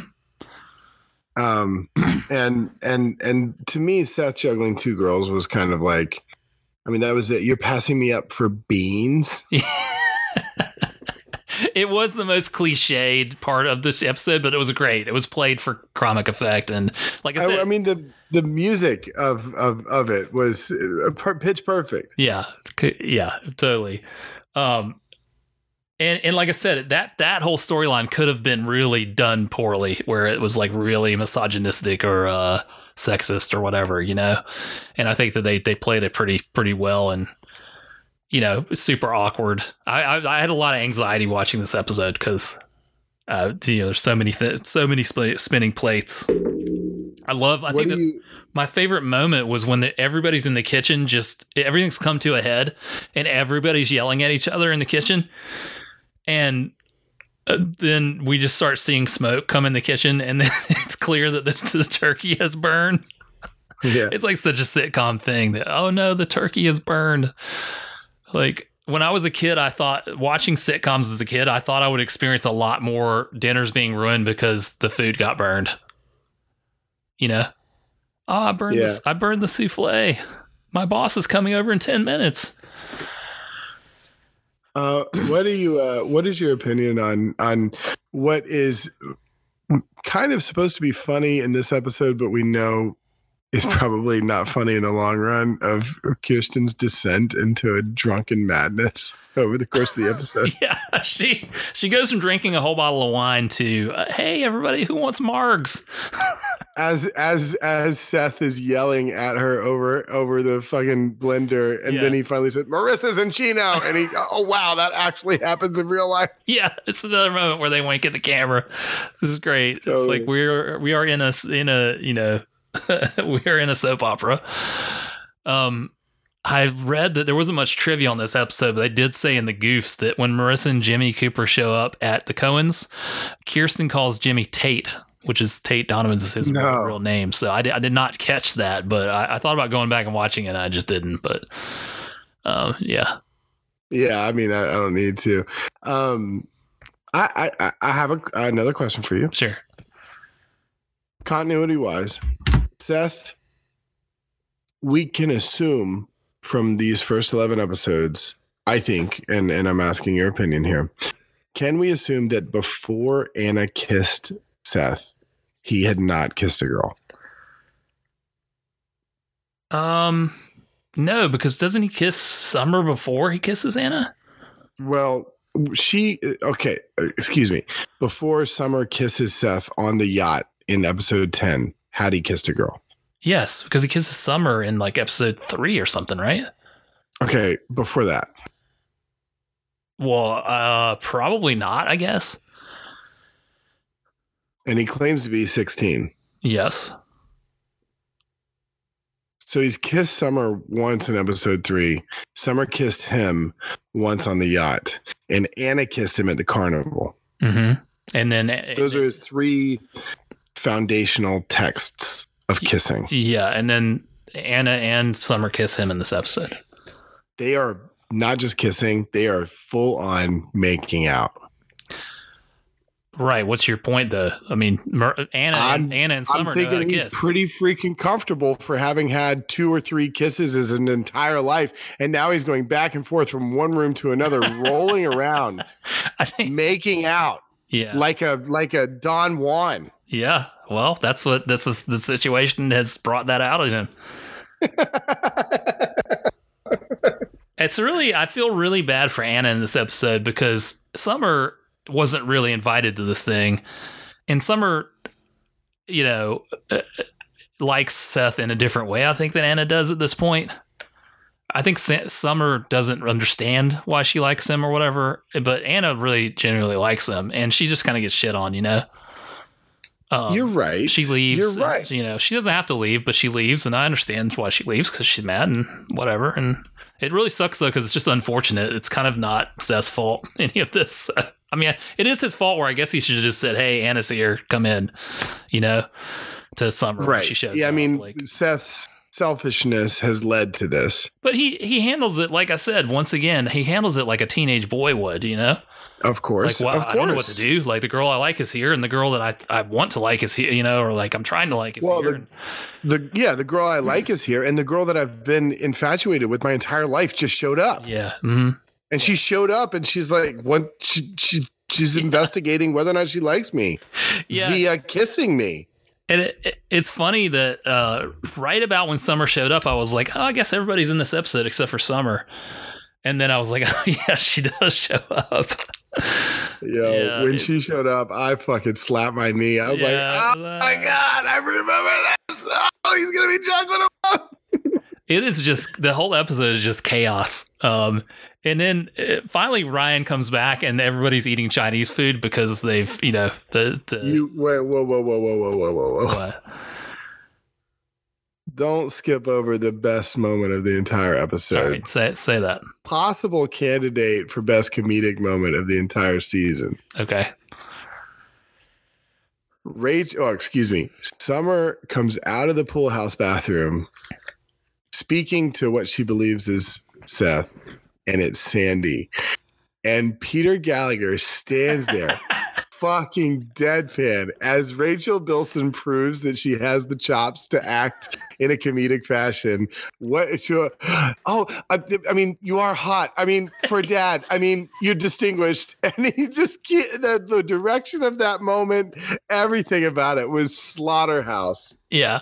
Um, and and and to me, Seth juggling two girls was kind of like. I mean, that was it. You're passing me up for beans. it was the most cliched part of this episode, but it was great. It was played for comic effect, and like I said, I, I mean, the the music of of of it was uh, pitch perfect. yeah, yeah, totally. Um, and and like I said, that that whole storyline could have been really done poorly, where it was like really misogynistic or uh, sexist or whatever, you know. And I think that they they played it pretty pretty well and. You know, super awkward. I, I I had a lot of anxiety watching this episode because uh, you know, there's so many th- so many sp- spinning plates. I love. I what think that you? my favorite moment was when the, everybody's in the kitchen. Just everything's come to a head, and everybody's yelling at each other in the kitchen, and uh, then we just start seeing smoke come in the kitchen, and then it's clear that the, the turkey has burned. Yeah, It's like such a sitcom thing that oh no, the turkey is burned. Like when I was a kid, I thought watching sitcoms as a kid, I thought I would experience a lot more dinners being ruined because the food got burned. You know, oh, I burned Yeah. this. I burned the souffle. My boss is coming over in ten minutes. Uh, what do you? Uh, what is your opinion on on what is kind of supposed to be funny in this episode, but we know is probably not funny in the long run of Kirsten's descent into a drunken madness over the course of the episode. Yeah, she she goes from drinking a whole bottle of wine to uh, hey everybody who wants margs. as as as Seth is yelling at her over over the fucking blender, and Yeah. then he finally said, "Marissa's in Chino," and he, oh wow, that actually happens in real life. Yeah, it's another moment where they wink at the camera. This is great. It's like we're we are in a in a you know we are in a soap opera. Um, I read that there wasn't much trivia on this episode, but they did say in the goofs that when Marissa and Jimmy Cooper show up at the Cohens, Kirsten calls Jimmy Tate, which is Tate Donovan's his No. real, name. So I did, I did not catch that, but I, I thought about going back and watching it. and I just didn't. But um, yeah, Yeah, I mean, I, I don't need to. Um, I I I- I have a, another question for you. sure. continuity wise, Seth, we can assume from these first 11 episodes, I think, and, and I'm asking your opinion here, can we assume that before Anna kissed Seth, he had not kissed a girl? Um, no, because doesn't he kiss Summer before he kisses Anna? Well, she, okay, excuse me. Before Summer kisses Seth on the yacht in episode 10, had he kissed a girl? Yes, because he kisses Summer in like episode three or something, right? Okay, before that. Well, uh, probably not. I guess. And he claims to be 16. Yes. So he's kissed Summer once in episode three. Summer kissed him once on the yacht, and Anna kissed him at the carnival. Mm-hmm. And then Those are his three foundational texts of kissing. yeah, and then Anna and Summer kiss him in this episode. They are not just kissing, they are full on making out. Right. What's your point, though? I mean, Anna, and, Anna and Summer I'm know how to thinking he's kiss. pretty freaking comfortable for having had two or three kisses his entire life. And now he's going back and forth from one room to another, rolling around, I think. making out Yeah. like a like a Don Juan. yeah. Well, that's what this is. The situation has brought that out of him. It's really, I feel really bad for Anna in this episode because Summer wasn't really invited to this thing. And Summer, you know, uh, likes Seth in a different way, I think, than Anna does at this point. I think Summer doesn't understand why she likes him or whatever, but Anna really genuinely likes him. And she just kind of gets shit on, you know? Um, You're right. she leaves. You're right. You know, she doesn't have to leave, but she leaves, and I understand why she leaves because she's mad and whatever. And it really sucks though because it's just unfortunate. It's kind of not Seth's fault any of this. I mean, it is his fault. Where I guess he should have just said, "Hey, Anna's here, come in," you know, to Summer. right. She shows. yeah, I mean, like- Seth's selfishness has led to this. but he he handles it like I said. Once again, he handles it like a teenage boy would. You know. Of course. Like, well, of course. I don't know what to do. Like, the girl I like is here, and the girl that I I want to like is here, you know, or like I'm trying to like is Well, here. the- The yeah, the girl I like is here, and the girl that I've been infatuated with my entire life just showed up. yeah. hmm And she showed up, and she's like, "What? She, she she's investigating whether or not she likes me Yeah. via kissing me." And it, it, it's funny that uh, right about when Summer showed up, I was like, oh, I guess everybody's in this episode except for Summer. And then I was like, oh, yeah, she does show up. Yo, Yeah, when she showed up, I fucking slapped my knee. I was Yeah, like, "Oh my god, I remember this! Oh, he's gonna be juggling. It is just, the whole episode is just chaos. Um, and then uh, finally, Ryan comes back and everybody's eating Chinese food because they've, you know, the. the You wait, whoa, whoa, whoa, whoa, whoa, whoa, whoa, whoa! what? Don't skip over the best moment of the entire episode. right, say, say that. Possible candidate for best comedic moment of the entire season. Okay. Rach, oh, excuse me. Summer comes out of the pool house bathroom, speaking to what she believes is Seth, and it's Sandy. And Peter Gallagher stands there, fucking deadpan, as Rachel Bilson proves that she has the chops to act in a comedic fashion. What? She, oh, I, I mean, you are hot. I mean, for dad. I mean, you're distinguished, and he just the the direction of that moment, everything about it was slaughterhouse. Yeah.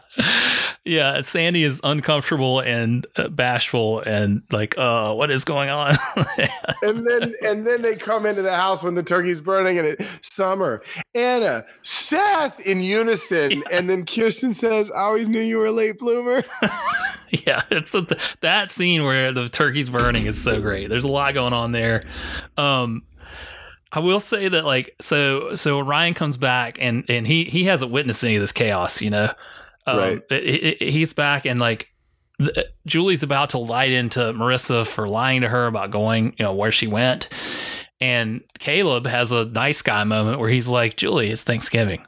Yeah. Sandy is uncomfortable and uh, bashful and like, uh, what is going on? And then and then they come into the house when the turkey's burning, and it Summer, Anna, Seth in unison, and then Kirsten says, "I always knew you were late bloomer." yeah. It's a, that scene where the turkey's burning is so great. There's a lot going on there. Um, I will say that like so so Ryan comes back and and he he hasn't witnessed any of this chaos, you know. Um, Right. it- it- he's back and like th- Julie's about to light into Marissa for lying to her about going, you know, where she went. And Caleb has a nice guy moment where he's like, Julie, it's Thanksgiving.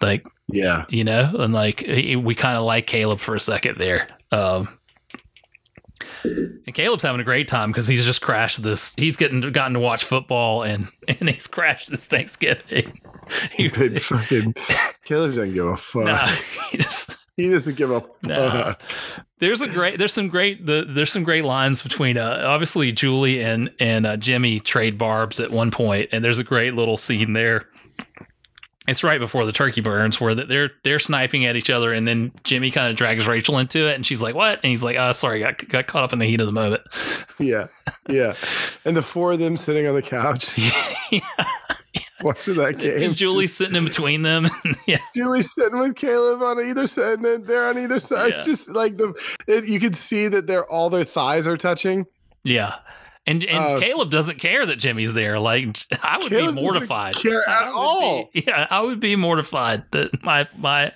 Like, Yeah, you know, and like we kind of like Caleb for a second there. Um, and Caleb's having a great time because he's just crashed this. He's getting gotten to watch football and and he's crashed this Thanksgiving. He was, fucking Caleb doesn't give a fuck. Nah, he just He doesn't give a Nah. there's a great there's some great the, there's some great lines between uh, obviously Julie and and uh, Jimmy trade barbs at one point and there's a great little scene there. It's right before the turkey burns where they're they're sniping at each other and then Jimmy kind of drags Rachel into it and she's like what and he's like oh sorry got got caught up in the heat of the moment. Yeah, yeah. And the four of them sitting on the couch watching that game. and Julie's sitting in between them. yeah. Julie's sitting with Caleb on either side, and then they're on either side. Yeah. It's just like the it, you can see that they're all their thighs are touching. Yeah. And and Uh, Caleb doesn't care that Jimmy's there. Like I would Caleb be mortified. care at all. be- yeah, I would be mortified that my my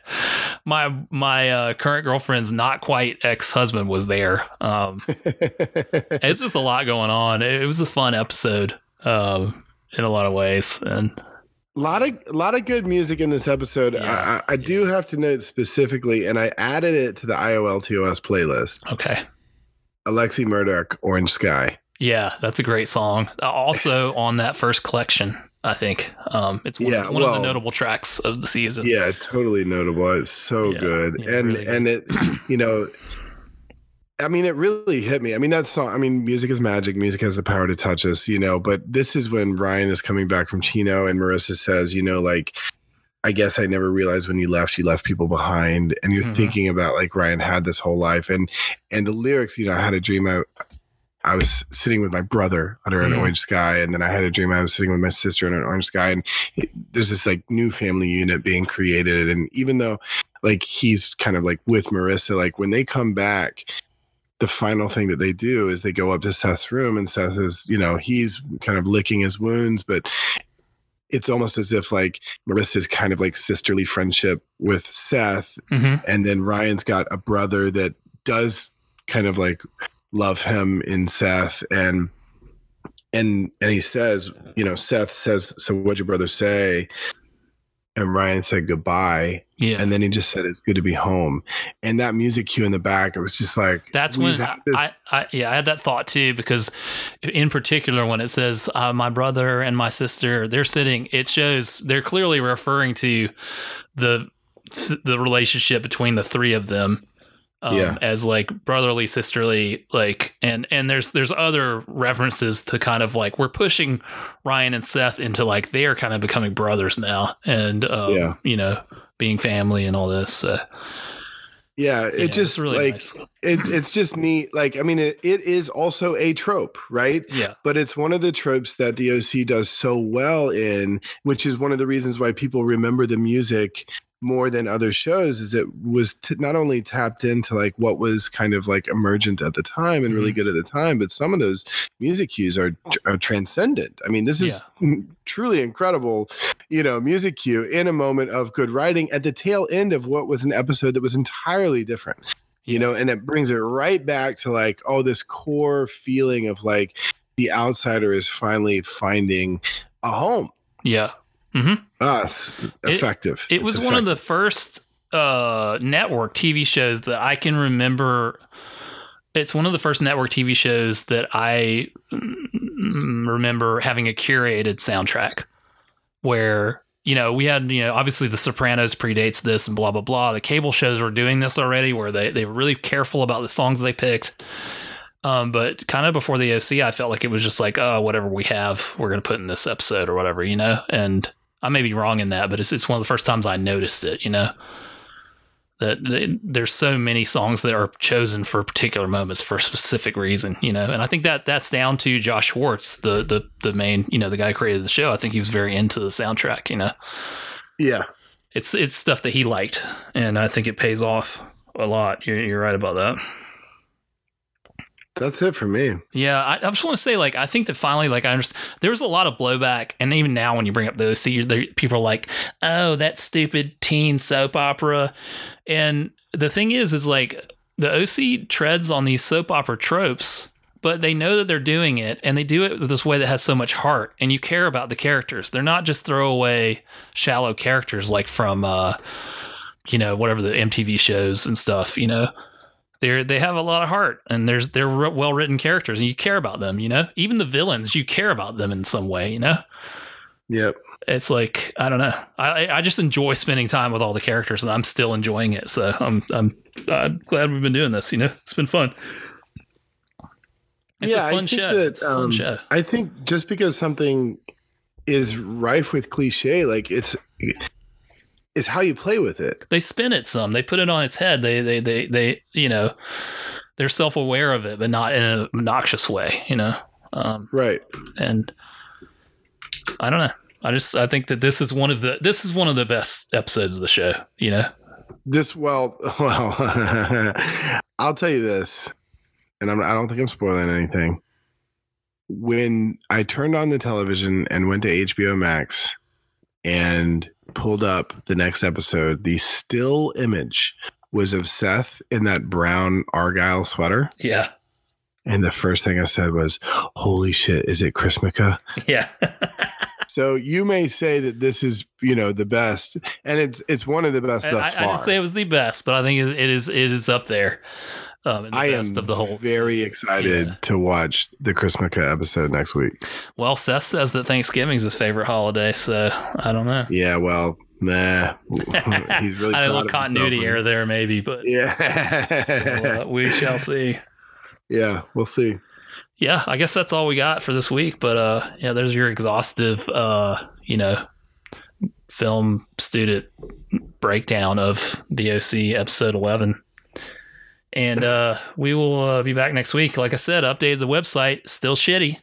my my uh, current girlfriend's not quite ex husband was there. Um, it's just a lot going on. It, it was a fun episode um, in a lot of ways, and A lot of a lot of good music in this episode. Yeah, I, I, I do have to note specifically, and I added it to the IOLTOS playlist. okay. Alexi Murdoch, Orange Sky. Yeah, that's a great song. Uh, Also on that first collection, I think. Um, it's one, Yeah, one of the notable tracks of the season. Yeah, totally notable. It's so Yeah, good, yeah, and really good. and it, you know, I mean, it really hit me. I mean, that song. I mean, music is magic. Music has the power to touch us, you know. But this is when Ryan is coming back from Chino, and Marissa says, you know, like. I guess I never realized when you left, you left people behind, and you're Mhm. thinking about like Ryan had this whole life, and and the lyrics. You know, I had a dream. I I was sitting with my brother under an Mhm. orange sky, and then I had a dream I was sitting with my sister under an orange sky, and it- there's this like new family unit being created. And even though like he's kind of like with Marissa, like when they come back, the final thing that they do is they go up to Seth's room, and Seth is, you know, he's kind of licking his wounds, but it's almost as if like Marissa's kind of like sisterly friendship with Seth hmm and then Ryan's got a brother that does kind of like love him in Seth and and and he says, you know, Seth says, "So what'd your brother say?" And Ryan said goodbye, Yeah. and then he just said, "It's good to be home." And that music cue in the back, it was just like That's when I, I, yeah, I had that thought too because, in particular, when it says uh, my brother and my sister, they're sitting. It shows they're clearly referring to the the relationship between the three of them. Um, Yeah. as like brotherly, sisterly, like, and and there's there's other references to kind of like we're pushing Ryan and Seth into like they're kind of becoming brothers now, and um, Yeah. you know, being family and all this. So, yeah, it yeah, just really like nice. it, it's just neat. Like I mean, it, it is also a trope, right? yeah, but it's one of the tropes that the OC does so well in, which is one of the reasons why people remember the music more than other shows is it was t- not only tapped into like what was kind of like emergent at the time and really mm-hmm. good at the time but some of those music cues are, oh. are transcendent. I mean this is truly incredible you know music cue in a moment of good writing at the tail end of what was an episode that was entirely different you know and it brings it right back to like oh this core feeling of like the outsider is finally finding a home. Yeah. Us effective It was one of the first uh, network TV shows that I can remember. It's one of the first network TV shows that I mm, remember having a curated soundtrack where, you know, we had, you know, obviously The Sopranos predates this and blah, blah, blah. The cable shows were doing this already where they, they were really careful about the songs they picked. Um, but kind of before the OC, I felt like it was just like, oh, whatever we have, we're going to put in this episode or whatever, you know? And I may be wrong in that, but it's it's one of the first times I noticed it. You know, that that there's so many songs that are chosen for particular moments for a specific reason. You know, and I think that that's down to Josh Schwartz, the the the main you know the guy who created the show. I think he was very into the soundtrack. You know, yeah it's it's stuff that he liked, and I think it pays off a lot. You're you're right about that. That's it for me Yeah, I, I just want to say, like, I think that finally, like, I understand. There was a lot of blowback, and even now, when you bring up the people are like, "Oh, that stupid teen soap opera." And the thing is, is like the OC treads on these soap opera tropes, but they know that they're doing it, and they do it this way that has so much heart, and you care about the characters. They're not just throwaway, shallow characters like from, uh, you know, whatever the MTV shows and stuff. You know, they're they have a lot of heart and there's they're well written characters and you care about them you know even the villains you care about them in some way you know yep it's like I don't know. I I just enjoy spending time with all the characters, and I'm still enjoying it. So I'm I'm I'm glad we've been doing this. You know, it's been fun. It's yeah, a fun I think show. that it's a fun um, show. I think just because something is rife with cliche, like it's is how you play with it. They spin it some. They put it on its head. They they they they you know they're self aware of it, but not in an obnoxious way. You know, um, Right. and I don't know. I just I think that this is one of the this is one of the best episodes of the show. You know, This well, well, I'll tell you this, and I'm, I don't think I'm spoiling anything. When I turned on the television and went to HBO Max and pulled up the next episode, the still image was of Seth in that brown argyle sweater. yeah, And the first thing I said was, Holy shit, is it Chris Chrismukkah? yeah. So you may say that this is, you know, the best, and it's it's one of the best I, thus I, I far. didn't say it was the best, but I think it is it is up there. Um, in the I best am of the whole. very excited Yeah. to watch the Chrismukkah episode next week. Well, Seth says that Thanksgiving's his favorite holiday, so I don't know. Yeah, well, nah, he's really I a little continuity error there, maybe, but Yeah, well, uh, we shall see. yeah, we'll see. Yeah, I guess that's all we got for this week. But uh, yeah, there's your exhaustive, uh, you know, film student breakdown of the OC episode 11. And uh, we will uh, be back next week. Like I said, updated the website, still shitty,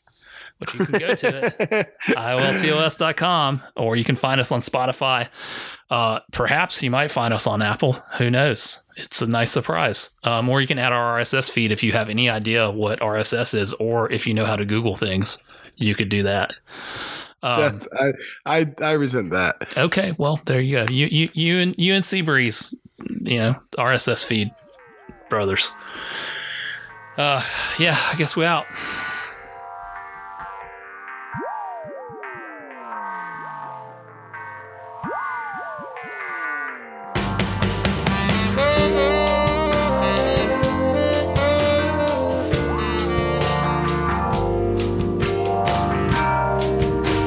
but you can go to it. IOLTOS.com, or you can find us on Spotify. Uh, perhaps you might find us on Apple. Who knows? It's a nice surprise. Um, or you can add our RSS feed if you have any idea what RSS is, or if you know how to Google things, you could do that. Um, I, I I resent that. okay, well there you go. You you you and you and Seabreeze, you know RSS feed brothers. Uh, yeah, I guess we out.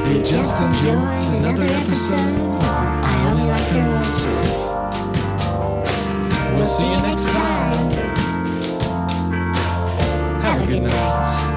You just another episode. I only like your stuff. We'll see you next time good night.